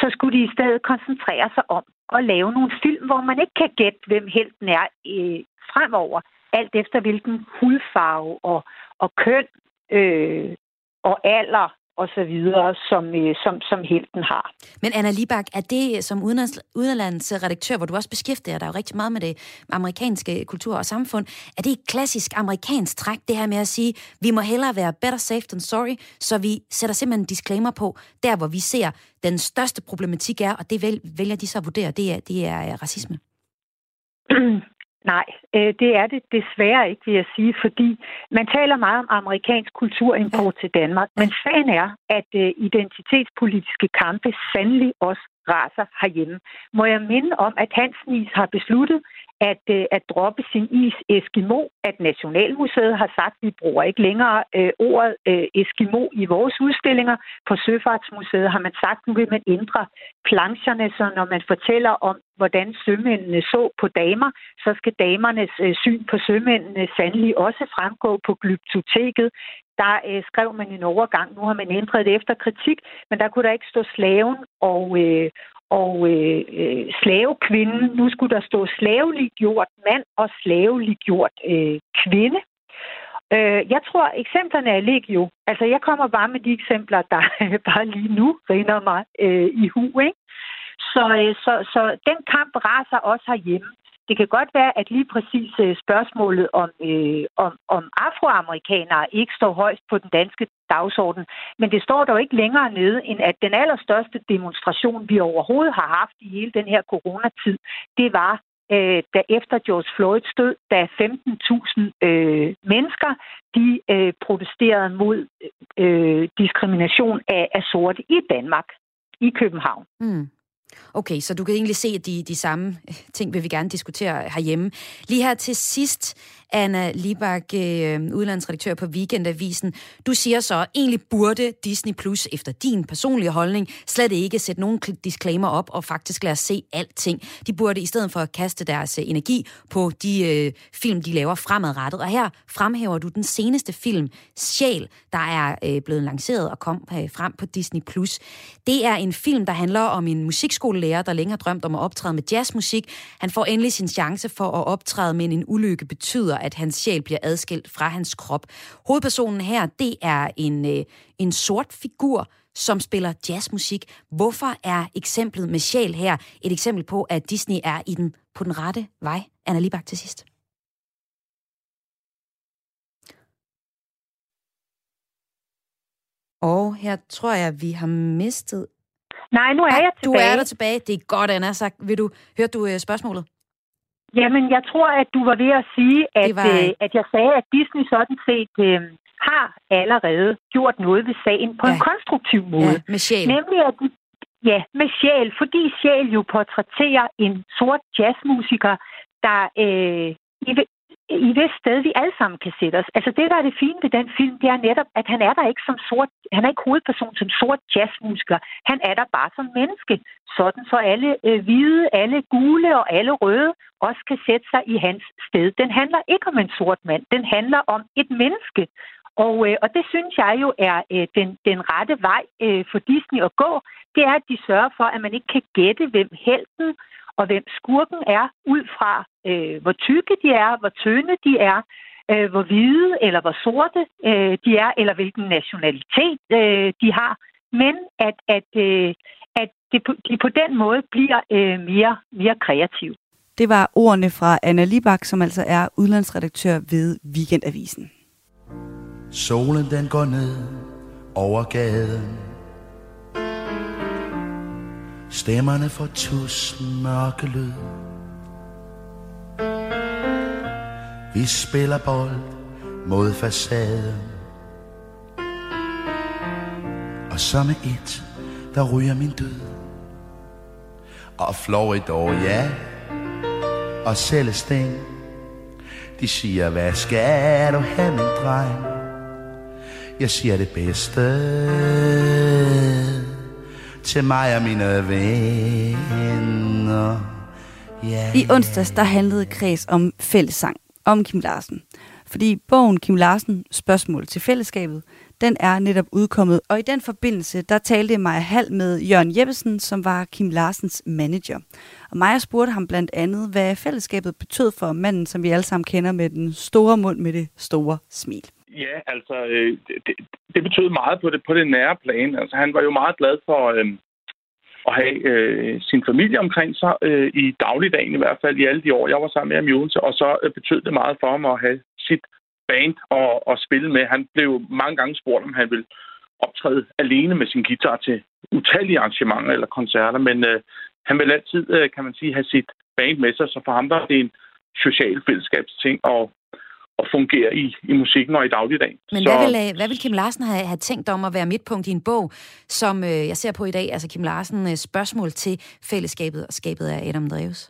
Så skulle de i stedet koncentrere sig om at lave nogle film, hvor man ikke kan gætte, hvem helten er øh, fremover, alt efter hvilken hudfarve og, og køn øh, og alder og så videre, som, øh, som, som helten har. Men Anna Libak, er det som udenlands, udenlandsredaktør, hvor du også beskæftiger dig jo rigtig meget med det amerikanske kultur og samfund, er det et klassisk amerikansk træk, det her med at sige, vi må hellere være better safe than sorry, så vi sætter simpelthen en disclaimer på, der hvor vi ser, den største problematik er, og det vælger de så at vurdere, det er, det er racisme. Nej, øh, det er det desværre ikke, vil jeg sige, fordi man taler meget om amerikansk kulturimport til Danmark, men sagen er, at øh, identitetspolitiske kampe sandelig også raser herhjemme. Må jeg minde om, at Hansen Is har besluttet at, øh, at droppe sin is Eskimo, at Nationalmuseet har sagt, at vi bruger ikke længere øh, ordet øh, Eskimo i vores udstillinger. På Søfartsmuseet har man sagt, at nu vil man ændre plancherne, så når man fortæller om, hvordan sømændene så på damer, så skal damernes øh, syn på sømændene sandelig også fremgå på glyptoteket der øh, skrev man en overgang. Nu har man ændret det efter kritik, men der kunne der ikke stå slaven og, øh, og øh, øh, slavekvinden. Nu skulle der stå slaveliggjort mand og slaveliggjort øh, kvinde. Øh, jeg tror, eksemplerne er legio. Altså, jeg kommer bare med de eksempler, der bare lige nu rinder mig øh, i hu. Ikke? Så, øh, så, så den kamp raser også herhjemme. Det kan godt være, at lige præcis øh, spørgsmålet om, øh, om, om afroamerikanere ikke står højst på den danske dagsorden, men det står dog ikke længere nede, end at den allerstørste demonstration, vi overhovedet har haft i hele den her coronatid, det var øh, da efter George Floyds død, da 15.000 øh, mennesker de øh, protesterede mod øh, diskrimination af, af sorte i Danmark, i København. Mm. Okay, så du kan egentlig se, at de, de samme øh, ting vil vi gerne diskutere herhjemme. Lige her til sidst, Anna Libak, øh, udlandsredaktør på Weekendavisen. Du siger så, egentlig burde Disney Plus, efter din personlige holdning, slet ikke sætte nogen disclaimer op og faktisk lade os se alting. De burde i stedet for at kaste deres øh, energi på de øh, film, de laver fremadrettet. Og her fremhæver du den seneste film, Sjæl, der er øh, blevet lanceret og kom øh, frem på Disney Plus. Det er en film, der handler om en højskolelærer, der længe har drømt om at optræde med jazzmusik. Han får endelig sin chance for at optræde, men en ulykke betyder, at hans sjæl bliver adskilt fra hans krop. Hovedpersonen her, det er en, øh, en sort figur, som spiller jazzmusik. Hvorfor er eksemplet med sjæl her et eksempel på, at Disney er i den, på den rette vej? Anna Libak til sidst. Og her tror jeg, vi har mistet... Nej, nu er jeg tilbage. Du er der tilbage. Det er godt, Anna. Så vil du, hørte du uh, spørgsmålet? Jamen, jeg tror, at du var ved at sige, at, var... øh, at jeg sagde, at Disney sådan set øh, har allerede gjort noget ved sagen på ja. en konstruktiv måde. Ja, med sjæl. Nemlig, at de, ja, med sjæl, fordi sjæl jo portrætterer en sort jazzmusiker, der øh, i, det sted, vi alle sammen kan sætte os. Altså det, der er det fine ved den film, det er netop, at han er der ikke som sort, han er ikke hovedperson som sort jazzmusiker. Han er der bare som menneske. Sådan så alle øh, hvide, alle gule og alle røde også kan sætte sig i hans sted. Den handler ikke om en sort mand. Den handler om et menneske. Og, øh, og det synes jeg jo er øh, den, den rette vej øh, for Disney at gå. Det er, at de sørger for, at man ikke kan gætte, hvem helten og hvem skurken er, ud fra øh, hvor tykke de er, hvor tynde de er, øh, hvor hvide eller hvor sorte øh, de er, eller hvilken nationalitet øh, de har. Men at, at, øh, at det, de på den måde bliver øh, mere, mere kreative. Det var ordene fra Anna Libak, som altså er udlandsredaktør ved Weekendavisen. Solen den går ned over gaden Stemmerne får tus mørke lyd Vi spiller bold mod facaden. Og så med et, der ryger min død. Og Florida, ja. Og Celestine De siger, hvad skal du have, min dreng? Jeg siger det bedste til mig og mine venner. Yeah, I onsdags der handlede kreds om fællessang, om Kim Larsen. Fordi bogen Kim Larsen, Spørgsmål til fællesskabet, den er netop udkommet, og i den forbindelse, der talte Maja Hall med Jørgen Jeppesen, som var Kim Larsens manager. Og Maja spurgte ham blandt andet, hvad fællesskabet betød for manden, som vi alle sammen kender med den store mund med det store smil. Ja, altså, øh, det, det betød meget på det, på det nære plan. Altså, han var jo meget glad for øh, at have øh, sin familie omkring sig, øh, i dagligdagen i hvert fald, i alle de år, jeg var sammen med ham i Odense, og så øh, betød det meget for ham at have sit band og, og spille med. Han blev mange gange spurgt, om han ville optræde alene med sin guitar til utallige arrangementer eller koncerter, men øh, han vil altid, øh, kan man sige, have sit band med sig, så for ham var det en social fællesskabsting, og at fungere i, i musikken og i dagligdagen. Men så, hvad, vil, øh, hvad vil Kim Larsen have, have tænkt om at være midtpunkt i en bog, som øh, jeg ser på i dag, altså Kim Larsen øh, spørgsmål til fællesskabet og skabet af Adam Dreves?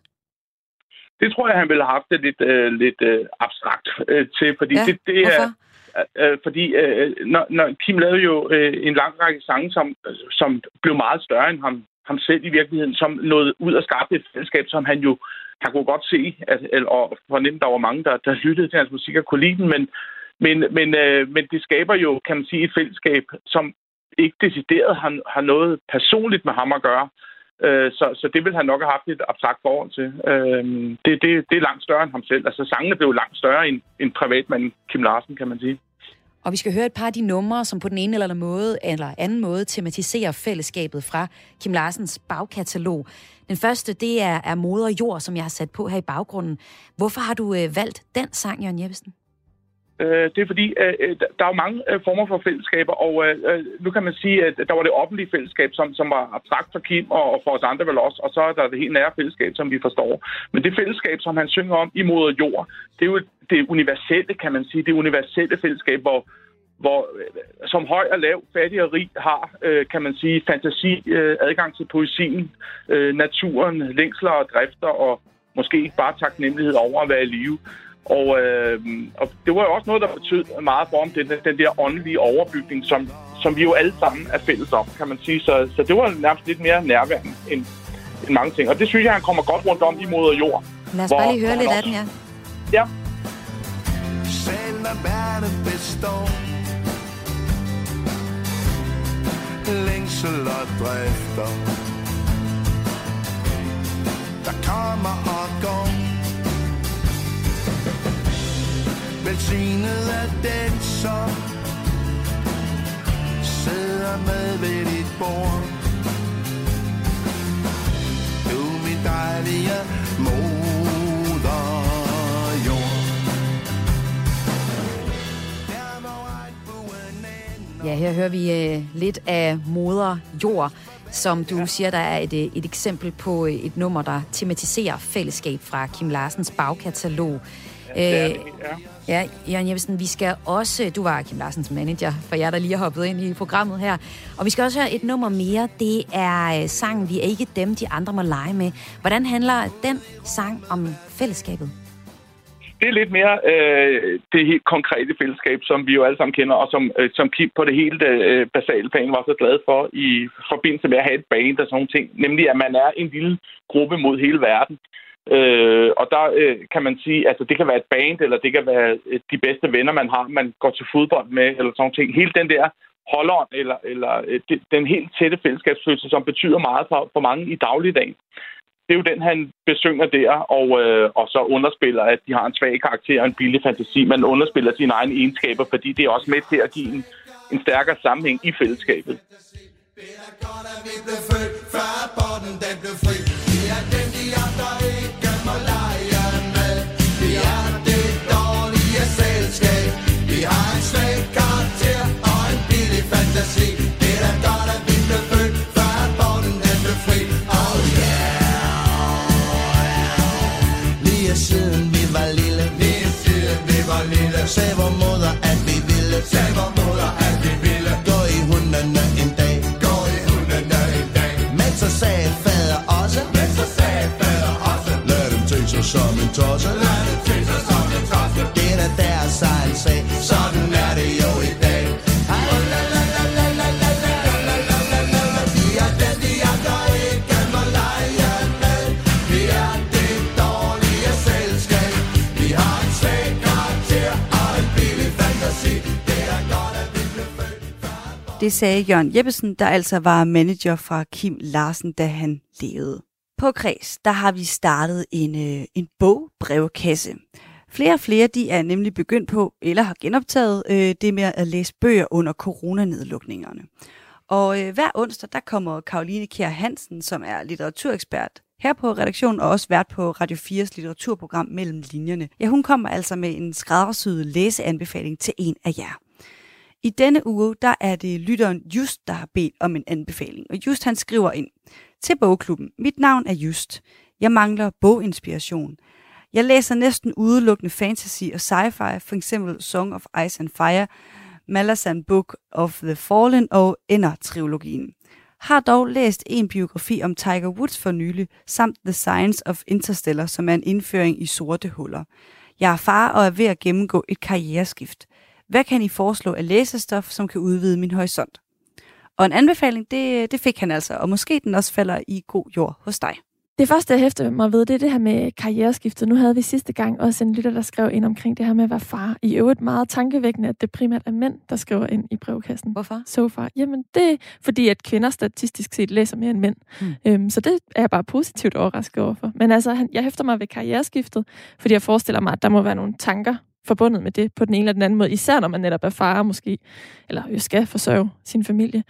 Det tror jeg, han ville have haft det lidt, øh, lidt øh, abstrakt øh, til, fordi ja, det, det er... Øh, fordi øh, når, når Kim lavede jo øh, en lang række sange, som, som blev meget større end ham, ham selv i virkeligheden, som noget ud og skabte et fællesskab, som han jo han kunne godt se, at, eller, og fornemme, der var mange, der, der lyttede til hans musik og kunne lide den, men, men, men, øh, men det skaber jo, kan man sige, et fællesskab, som ikke decideret har, har noget personligt med ham at gøre. Øh, så, så det vil han nok have haft et abstrakt forhold til. Øh, det, det, det er langt større end ham selv. Altså sangene blev langt større end, end privatmanden Kim Larsen, kan man sige. Og vi skal høre et par af de numre, som på den ene eller anden måde, eller anden måde tematiserer fællesskabet fra Kim Larsens bagkatalog. Den første, det er, er Moder Jord, som jeg har sat på her i baggrunden. Hvorfor har du øh, valgt den sang, Jørgen Jeppesen? Øh, det er fordi, øh, øh der er jo mange øh, former for fællesskaber, og øh, øh, nu kan man sige, at der var det offentlige fællesskab, som, som var abstrakt for Kim og, og for os andre vel også, og så er der det helt nære fællesskab, som vi forstår. Men det fællesskab, som han synger om i Moder Jord, det er jo det universelle, kan man sige, det universelle fællesskab, hvor, hvor øh, som høj og lav, fattig og rig har, øh, kan man sige, fantasi, øh, adgang til poesien, øh, naturen, længsler og drifter, og måske bare taknemmelighed over at være i live. Og, øh, og det var jo også noget, der betød meget for ham, den, den der åndelige overbygning, som, som vi jo alle sammen er fælles om, kan man sige. Så, så det var nærmest lidt mere nærværende end, end mange ting. Og det synes jeg, han kommer godt rundt om i moder jord. Lad os bare lige høre lidt også... af den, ja. Ja. Selv når verden består Længsel og drifter Der kommer og går Velsignet af den, som sidder med ved dit bord. Du, min dejlige moder jord. Ja, her hører vi øh, lidt af moder jord, som du ja. siger, der er et, øh, et eksempel på øh, et nummer, der tematiserer fællesskab fra Kim Larsens bagkatalog. Ja, øh, ja. Jørgen Jeppesen, vi skal også, du var Kim Larsens manager, for jer, der lige har hoppet ind i programmet her, og vi skal også høre et nummer mere, det er sangen Vi er ikke dem, de andre må lege med. Hvordan handler den sang om fællesskabet? Det er lidt mere øh, det helt konkrete fællesskab, som vi jo alle sammen kender, og som, øh, som Kim på det helt øh, basale plan var så glad for i forbindelse med at have et band og sådan nogle ting. Nemlig, at man er en lille gruppe mod hele verden. Øh, og der øh, kan man sige, altså det kan være et band, eller det kan være øh, de bedste venner, man har, man går til fodbold med, eller sådan nogle ting. Hele den der holderen, eller, eller øh, den helt tætte fællesskabsfølelse, som betyder meget for, for mange i dagligdagen det er jo den, han besynger der, og, øh, og så underspiller, at de har en svag karakter og en billig fantasi. Man underspiller sine egne egenskaber, fordi det er også med til at give en, en stærkere sammenhæng i fællesskabet. Vi har en svag karakter og en billig fantasi. Sagde vor moder, at vi ville, sagde vor moder, at vi ville, gå i hundene en dag, gå i hundene en dag. Men så sagde fader også, men så sagde fader også, lad dem tænke sig som en tosse, Det sagde Jørgen Jeppesen, der altså var manager fra Kim Larsen, da han levede. På Kreds, der har vi startet en, øh, en bogbrevkasse. Flere og flere de er nemlig begyndt på, eller har genoptaget øh, det med at læse bøger under coronanedlukningerne. Og øh, hver onsdag, der kommer Karoline Kjær Hansen, som er litteraturekspert her på redaktionen, og også vært på Radio 4's litteraturprogram Mellem Linjerne. Ja, hun kommer altså med en skræddersyet læseanbefaling til en af jer. I denne uge, der er det lytteren Just, der har bedt om en anbefaling. Og Just han skriver ind til bogklubben. Mit navn er Just. Jeg mangler boginspiration. Jeg læser næsten udelukkende fantasy og sci-fi, for eksempel Song of Ice and Fire, Malazan Book of the Fallen og Ender-trilogien. Har dog læst en biografi om Tiger Woods for nylig, samt The Science of Interstellar, som er en indføring i sorte huller. Jeg er far og er ved at gennemgå et karriereskift. Hvad kan I foreslå af læsestof, som kan udvide min horisont? Og en anbefaling, det, det fik han altså, og måske den også falder i god jord hos dig. Det første, jeg hæfter mig ved, det er det her med karriereskiftet. Nu havde vi sidste gang også en lytter, der skrev ind omkring det her med at være far. I øvrigt meget tankevækkende, at det primært er mænd, der skriver ind i brevkassen. Hvorfor? So far. Jamen, det er fordi, at kvinder statistisk set læser mere end mænd. Hmm. Øhm, så det er jeg bare positivt overrasket overfor. Men altså, jeg hæfter mig ved karriereskiftet, fordi jeg forestiller mig, at der må være nogle tanker forbundet med det på den ene eller den anden måde, især når man netop er far måske, eller jo skal forsørge sin familie,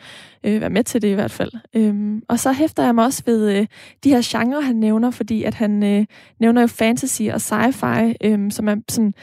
øh, være med til det i hvert fald. Øhm, og så hæfter jeg mig også ved øh, de her genrer, han nævner, fordi at han øh, nævner jo fantasy og sci-fi, øh, som er sådan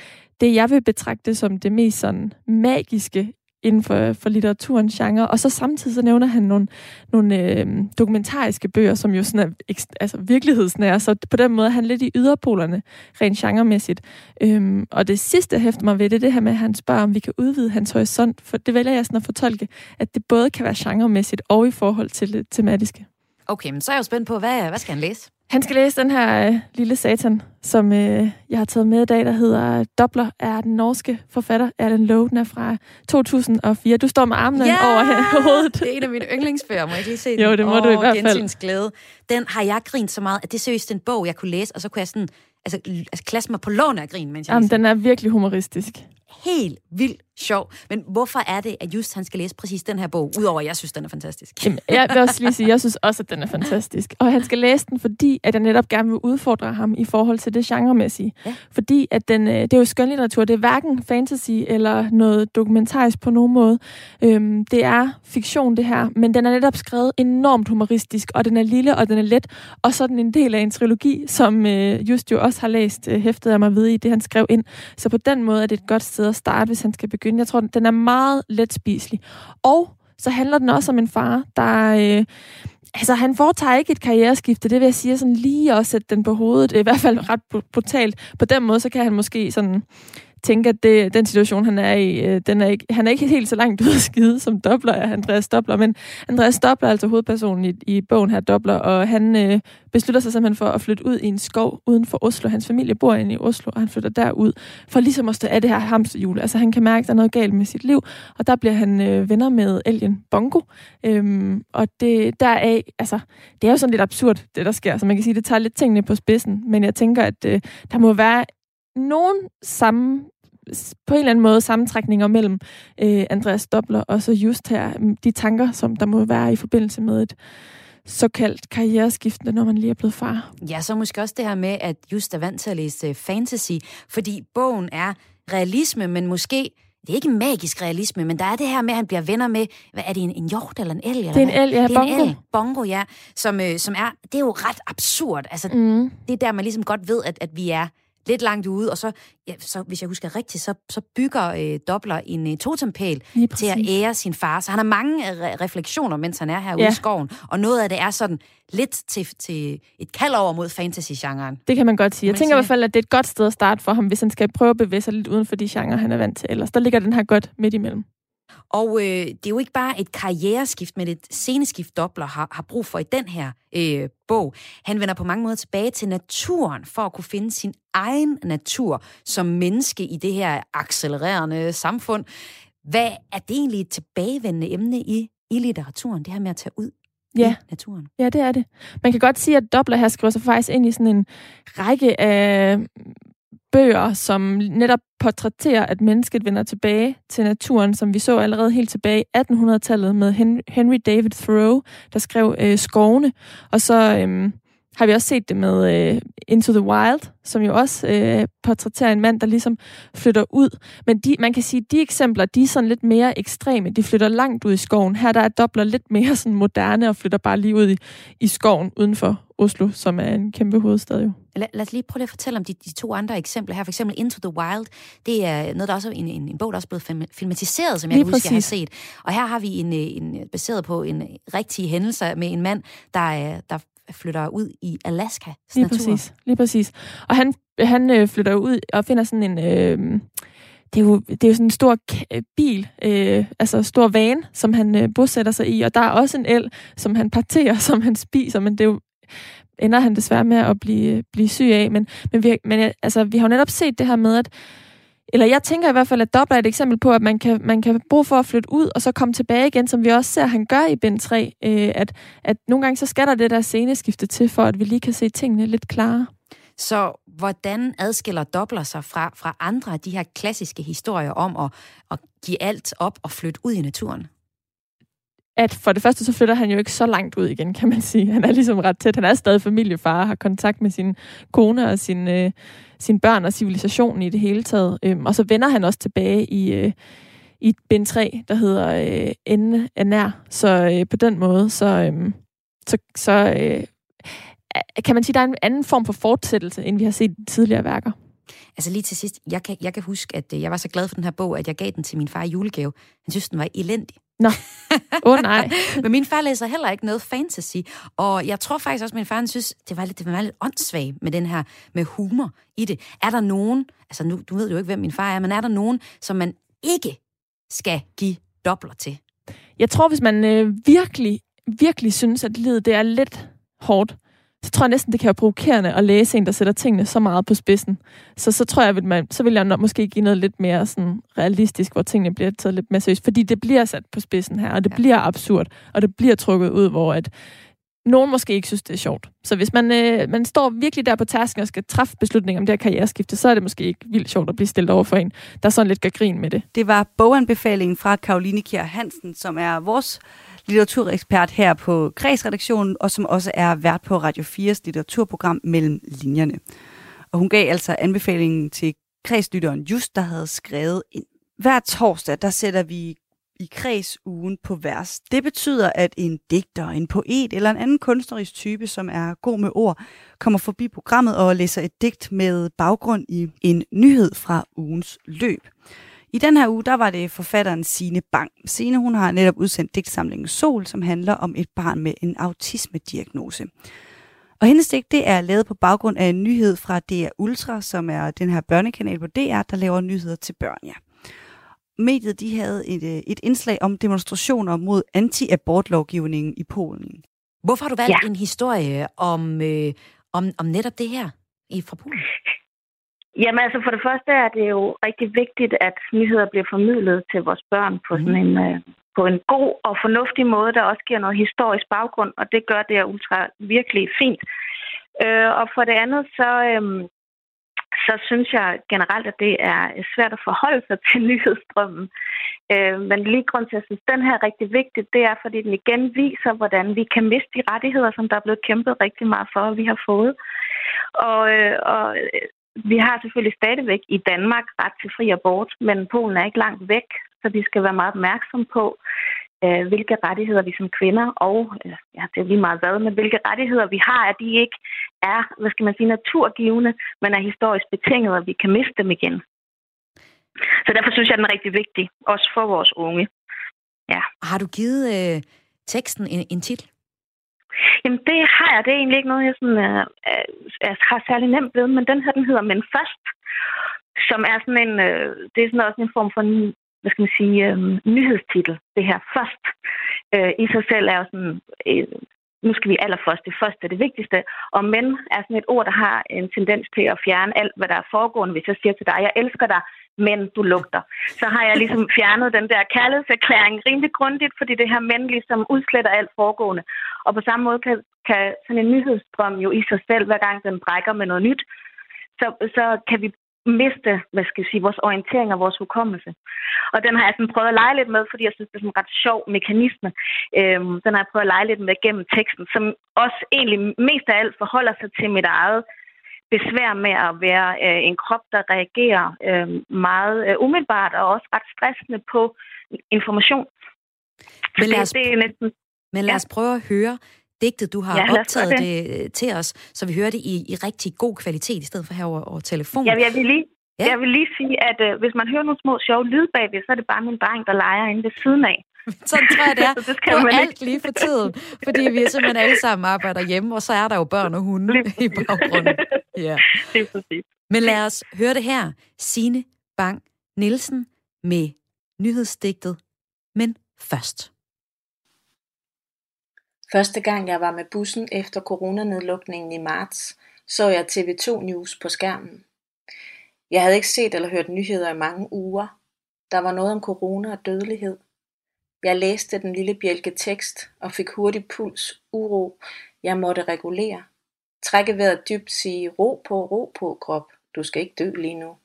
det, jeg vil betragte som det mest sådan magiske inden for, for litteraturens genre. Og så samtidig så nævner han nogle, nogle øh, dokumentariske bøger, som jo sådan er altså virkelighedsnære. Så på den måde er han lidt i yderpolerne, rent genremæssigt. Øhm, og det sidste, jeg hæfter mig ved, det er det her med, at han spørger, om vi kan udvide hans horisont. For det vælger jeg sådan at fortolke, at det både kan være genremæssigt og i forhold til det tematiske. Okay, men så er jeg jo spændt på, hvad, hvad skal han læse? Han skal læse den her øh, lille satan, som øh, jeg har taget med i dag, der hedder Dobler, er den norske forfatter Erlen Lowe. Den er fra 2004. Du står med armene Ja! over hovedet. Det er en af mine yndlingsbøger, må jeg ikke lige se den? Jo, det må du i hvert fald. Glæde. Den har jeg grint så meget, at det er seriøst en bog, jeg kunne læse, og så kunne jeg sådan, altså, altså klasse mig på låne af grin, mens jeg Jamen, den er virkelig humoristisk. Helt vildt sjov. Men hvorfor er det, at just han skal læse præcis den her bog, udover at jeg synes, den er fantastisk? Jamen, jeg vil også lige sige, jeg synes også, at den er fantastisk. Og han skal læse den, fordi at jeg netop gerne vil udfordre ham i forhold til det genremæssige. Ja. Fordi at den, øh, det er jo skønlitteratur, det er hverken fantasy eller noget dokumentarisk på nogen måde. Øhm, det er fiktion, det her, men den er netop skrevet enormt humoristisk, og den er lille, og den er let, og så er den en del af en trilogi, som øh, just jo også har læst, øh, hæftet jeg mig ved i det, han skrev ind. Så på den måde er det et godt sted at starte, hvis han skal begynde. Jeg tror, den er meget let spiselig. Og så handler den også om en far, der... Øh, Altså, han foretager ikke et karriereskifte, det vil jeg sige, sådan lige at sætte den på hovedet, i hvert fald ret brutalt. På den måde, så kan han måske sådan tænke, at det, den situation, han er i, øh, den er ikke, han er ikke helt så langt ud af skide, som Dobler er, Andreas Dobler. Men Andreas Dobler er altså hovedpersonen i, i bogen her, Dobler, og han øh, beslutter sig simpelthen for at flytte ud i en skov uden for Oslo. Hans familie bor inde i Oslo, og han flytter derud for ligesom at stå af det her hamsterhjul. Altså han kan mærke, at der er noget galt med sit liv, og der bliver han øh, venner med Elgen Bongo. Øhm, og det der er, altså, det er jo sådan lidt absurd, det der sker. Så man kan sige, det tager lidt tingene på spidsen. Men jeg tænker, at øh, der må være nogen samme på en eller anden måde sammentrækninger mellem øh, Andreas Dobler og så just her de tanker, som der må være i forbindelse med et såkaldt karriereskiftende, når man lige er blevet far. Ja, så måske også det her med, at just er vant til at læse øh, fantasy, fordi bogen er realisme, men måske det er ikke magisk realisme, men der er det her med, at han bliver venner med, hvad er det, en, en hjort eller en elg? Eller Det er en elg, ja, det er bongo. En elg, bongo, ja, som, øh, som er, det er jo ret absurd. Altså, Mm. det er der, man ligesom godt ved, at, at vi er lidt langt ude, og så, ja, så hvis jeg husker rigtigt, så, så bygger øh, Dobler en øh, totempæl til at ære sin far. Så han har mange øh, re- refleksioner, mens han er herude Ja. i skoven, og noget af det er sådan lidt til, til et kald over mod fantasy-genren. Det kan man godt sige. Jeg tænker i hvert fald, at det er et godt sted at starte for ham, hvis han skal prøve at bevæge sig lidt uden for de genrer, han er vant til. Ellers der ligger den her godt midt imellem. Og øh, det er jo ikke bare et karriereskift, men et sceneskift, Dobler har, har brug for i den her øh, bog. Han vender på mange måder tilbage til naturen for at kunne finde sin egen natur som menneske i det her accelererende samfund. Hvad er det egentlig et tilbagevendende emne i, i litteraturen, det her med at tage ud Ja. i naturen? Ja, det er det. Man kan godt sige, at Dobler her skriver sig faktisk ind i sådan en række af bøger, som netop portrætterer, at mennesket vender tilbage til naturen, som vi så allerede helt tilbage i 1800-tallet med Henry David Thoreau, der skrev øh, Skovene. Og så øh, har vi også set det med øh, Into the Wild, som jo også øh, portrætterer en mand, der ligesom flytter ud. Men de, man kan sige, at de eksempler, de er sådan lidt mere ekstreme. De flytter langt ud i skoven. Her der er Dobler lidt mere sådan moderne og flytter bare lige ud i, i skoven uden for Oslo, som er en kæmpe hovedstad jo. Lad, lad os lige prøve at fortælle om de, de to andre eksempler her. For eksempel Into the Wild. Det er noget, der også er en, en, en bog, der også er blevet film, filmatiseret, som jeg Lige kan huske, jeg har set. Og her har vi en, øh, en baseret på en rigtig hændelse med en mand, der, er- der flytter ud i Alaska. Lige natur. præcis. Lige præcis. Og han, han øh, flytter ud og finder sådan en... Øh, det er, jo, det er jo sådan en stor k- bil, øh, altså stor van, som han øh, bosætter sig i, og der er også en el, som han parterer, som han spiser, men det er jo, ender han desværre med at blive, blive syg af. Men, men, vi, men øh, altså, vi har jo netop set det her med, at eller jeg tænker i hvert fald, at Dobler er et eksempel på, at man kan, man kan bruge for at flytte ud, og så komme tilbage igen, som vi også ser, han gør i bind 3, øh, at, at nogle gange så skal der det der sceneskifte til, for at vi lige kan se tingene lidt klarere. Så hvordan adskiller Dobler sig fra, fra andre af de her klassiske historier om at, at give alt op og flytte ud i naturen? At for det første, så flytter han jo ikke så langt ud igen, kan man sige. Han er ligesom ret tæt. Han er stadig familiefar, har kontakt med sin kone og sin, øh, sine børn og civilisationen i det hele taget. Øhm, og så vender han også tilbage i, øh, i bind 3, der hedder øh, Ende er nær. Så øh, på den måde, så, øh, så, så øh, kan man sige, at der er en anden form for fortsættelse, end vi har set i tidligere værker. Altså lige til sidst, jeg kan, jeg kan huske, at øh, jeg var så glad for den her bog, at jeg gav den til min far i julegave. Han synes, den var elendig. Nå, åh oh, nej. Men min far læser heller ikke noget fantasy, og jeg tror faktisk også, at min far han synes, det var lidt, det var lidt åndssvagt med den her, med humor i det. Er der nogen, altså nu, du ved jo ikke, hvem min far er, men er der nogen, som man ikke skal give dobler til? Jeg tror, hvis man øh, virkelig, virkelig synes, at livet det er lidt hårdt, så tror jeg næsten, det kan være provokerende at læse en, der sætter tingene så meget på spidsen. Så så tror jeg, at man, så vil jeg nok måske give noget lidt mere sådan realistisk, hvor tingene bliver taget lidt mere seriøst. Fordi det bliver sat på spidsen her, og det ja. bliver absurd, og det bliver trukket ud, hvor at nogen måske ikke synes, det er sjovt. Så hvis man, øh, man står virkelig der på tasken og skal træffe beslutninger om det her karriereskifte, så er det måske ikke vildt sjovt at blive stillet over for en, der sådan lidt gør grin med det. Det var boganbefalingen fra Karoline Kjær Hansen, som er vores litteraturekspert her på Kredsredaktionen, og som også er vært på Radio 4's litteraturprogram Mellem Linjerne. Og hun gav altså anbefalingen til kredslytteren Just, der havde skrevet ind. Hver torsdag, der sætter vi i kredsugen på vers. Det betyder, at en digter, en poet eller en anden kunstnerisk type, som er god med ord, kommer forbi programmet og læser et digt med baggrund i en nyhed fra ugens løb. I den her uge, der var det forfatteren Sine Bang. Sine, hun har netop udsendt digtsamlingen Sol, som handler om et barn med en autismediagnose. Og hendes digt, det er lavet på baggrund af en nyhed fra DR Ultra, som er den her børnekanal på DR, der laver nyheder til børn, ja. Mediet, de havde et, øh, et indslag om demonstrationer mod anti-abortlovgivningen i Polen. Hvorfor har du valgt ja. en historie om, øh, om, om netop det her i fra Polen? Jamen altså for det første er det jo rigtig vigtigt, at nyheder bliver formidlet til vores børn på sådan en, øh, på en god og fornuftig måde, der også giver noget historisk baggrund, og det gør det ultra virkelig fint. Øh, og for det andet, så, øh, så synes jeg generelt, at det er svært at forholde sig til nyhedsstrømmen. Øh, men lige grund til, at jeg synes, at den her er rigtig vigtig, det er, fordi den igen viser, hvordan vi kan miste de rettigheder, som der er blevet kæmpet rigtig meget for, at vi har fået. Og, øh, og vi har selvfølgelig stadigvæk i Danmark ret til fri abort, men Polen er ikke langt væk, så vi skal være meget opmærksom på, øh, hvilke rettigheder vi som kvinder, og øh, ja, det er lige meget hvad, men hvilke rettigheder vi har, at de ikke er, hvad skal man sige, naturgivende, men er historisk betinget, og vi kan miste dem igen. Så derfor synes jeg, den er rigtig vigtig, også for vores unge. Ja. Har du givet øh, teksten en, en titel? Jamen, det har jeg. Det er egentlig ikke noget, jeg sådan, øh, øh, øh, har særlig nemt ved, men den her, den hedder Men Først, som er sådan en, øh, det er sådan også en form for, hvad skal man sige, øh, nyhedstitel, det her Først. Øh, I sig selv er jo sådan, øh, nu skal vi allerførst, det første er det vigtigste, og men er sådan et ord, der har en tendens til at fjerne alt, hvad der er foregående. Hvis jeg siger til dig, jeg elsker dig, men du lugter. Så har jeg ligesom fjernet den der kærlighedserklæring rimelig grundigt, fordi det her men ligesom udsletter alt foregående. Og på samme måde kan, kan sådan en nyhedsstrøm jo i sig selv, hver gang den brækker med noget nyt, så, så kan vi miste, hvad skal jeg sige, vores orientering og vores hukommelse. Og den har jeg sådan prøvet at lege lidt med, fordi jeg synes, det er sådan en ret sjov mekanisme. Øhm, den har jeg prøvet at lege lidt med gennem teksten, som også egentlig mest af alt forholder sig til mit eget besvær med at være øh, en krop, der reagerer øh, meget øh, umiddelbart og også ret stressende på information. Men lad os, det, det er næsten, men lad os prøve at høre digtet, du har Ja, optaget det. det. det til os, så vi hører det i, i rigtig god kvalitet, i stedet for her over, telefon. Ja, jeg vil lige, ja. jeg vil lige sige, at øh, hvis man hører nogle små sjove lyd bagved, så er det bare min dreng, der leger inde ved siden af. Sådan tror jeg, det er Så det skal på man alt ikke. lige for tiden. Fordi vi simpelthen alle sammen arbejder hjemme, og så er der jo børn og hunde i baggrunden. Ja. Men lad os høre det her. Sine Bang Nielsen med nyhedsdigtet. Men først. Første gang jeg var med bussen efter coronanedlukningen i marts, så jeg TV2 News på skærmen. Jeg havde ikke set eller hørt nyheder i mange uger. Der var noget om corona og dødelighed. Jeg læste den lille bjælke tekst og fik hurtig puls, uro. Jeg måtte regulere. Trække vejret dybt, sige ro på, ro på krop. Du skal ikke dø lige nu.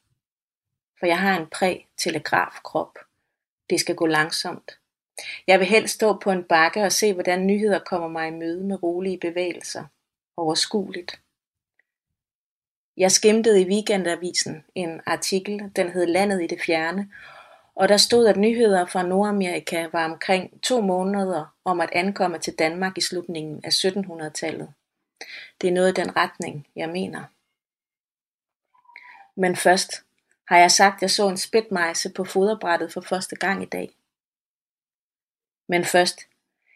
For jeg har en præ-telegrafkrop. Det skal gå langsomt. Jeg vil helst stå på en bakke og se, hvordan nyheder kommer mig i møde med rolige bevægelser. Overskueligt. Jeg skimtede i weekendavisen en artikel, den hed Landet i det fjerne, og der stod, at nyheder fra Nordamerika var omkring to måneder om at ankomme til Danmark i slutningen af 1700-tallet. Det er noget i den retning, jeg mener. Men først har jeg sagt, at jeg så en spætmejse på foderbrættet for første gang i dag. Men først,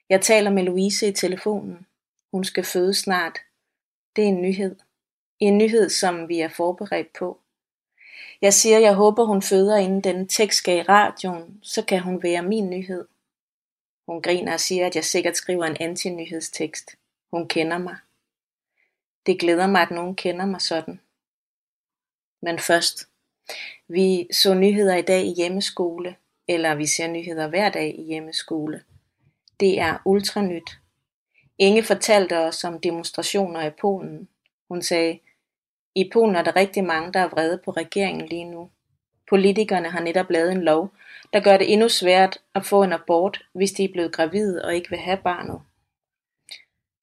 jeg taler med Louise i telefonen. Hun skal føde snart. Det er en nyhed. En nyhed, som vi er forberedt på. Jeg siger, jeg håber, hun føder, inden den tekst skal i radioen, så kan hun være min nyhed. Hun griner og siger, at jeg sikkert skriver en anti-nyhedstekst. Hun kender mig. Det glæder mig, at nogen kender mig sådan. Men først, vi så nyheder i dag i hjemmeskole, eller vi ser nyheder hver dag i hjemmeskole. Det er ultranyt. Inge fortalte os om demonstrationer i Polen. Hun sagde, i Polen er der rigtig mange, der er vrede på regeringen lige nu. Politikerne har netop lavet en lov, der gør det endnu svært at få en abort, hvis de er blevet gravide og ikke vil have barnet.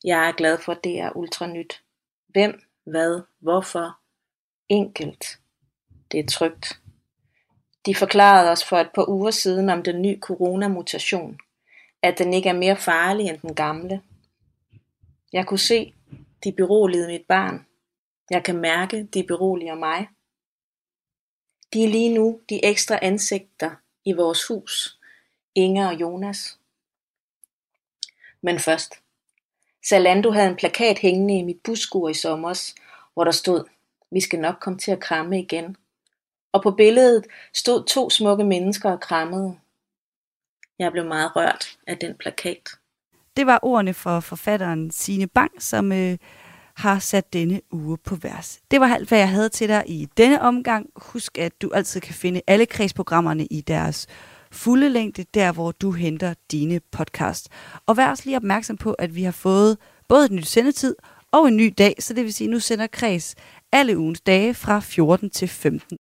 Jeg er glad for, at det er ultranyt. Hvem, hvad, hvorfor? Enkelt. Det er trygt. De forklarede os for et par uger siden om den nye coronamutation, at den ikke er mere farlig end den gamle. Jeg kunne se, de beroligede mit barn. Jeg kan mærke, de beroliger mig. De er lige nu de ekstra ansigter i vores hus, Inger og Jonas. Men først, Zalando havde en plakat hængende i mit buskur i sommers, hvor der stod, vi skal nok komme til at kramme igen. Og på billedet stod to smukke mennesker og krammede. Jeg blev meget rørt af den plakat. Det var ordene for forfatteren Sine Bang, som øh, har sat denne uge på vers. Det var alt, hvad jeg havde til dig i denne omgang. Husk, at du altid kan finde alle kredsprogrammerne i deres fulde længde, der hvor du henter dine podcast. Og vær også lige opmærksom på, at vi har fået både et nyt sendetid og en ny dag, så det vil sige, at nu sender kreds alle ugens dage fra 14 til 15.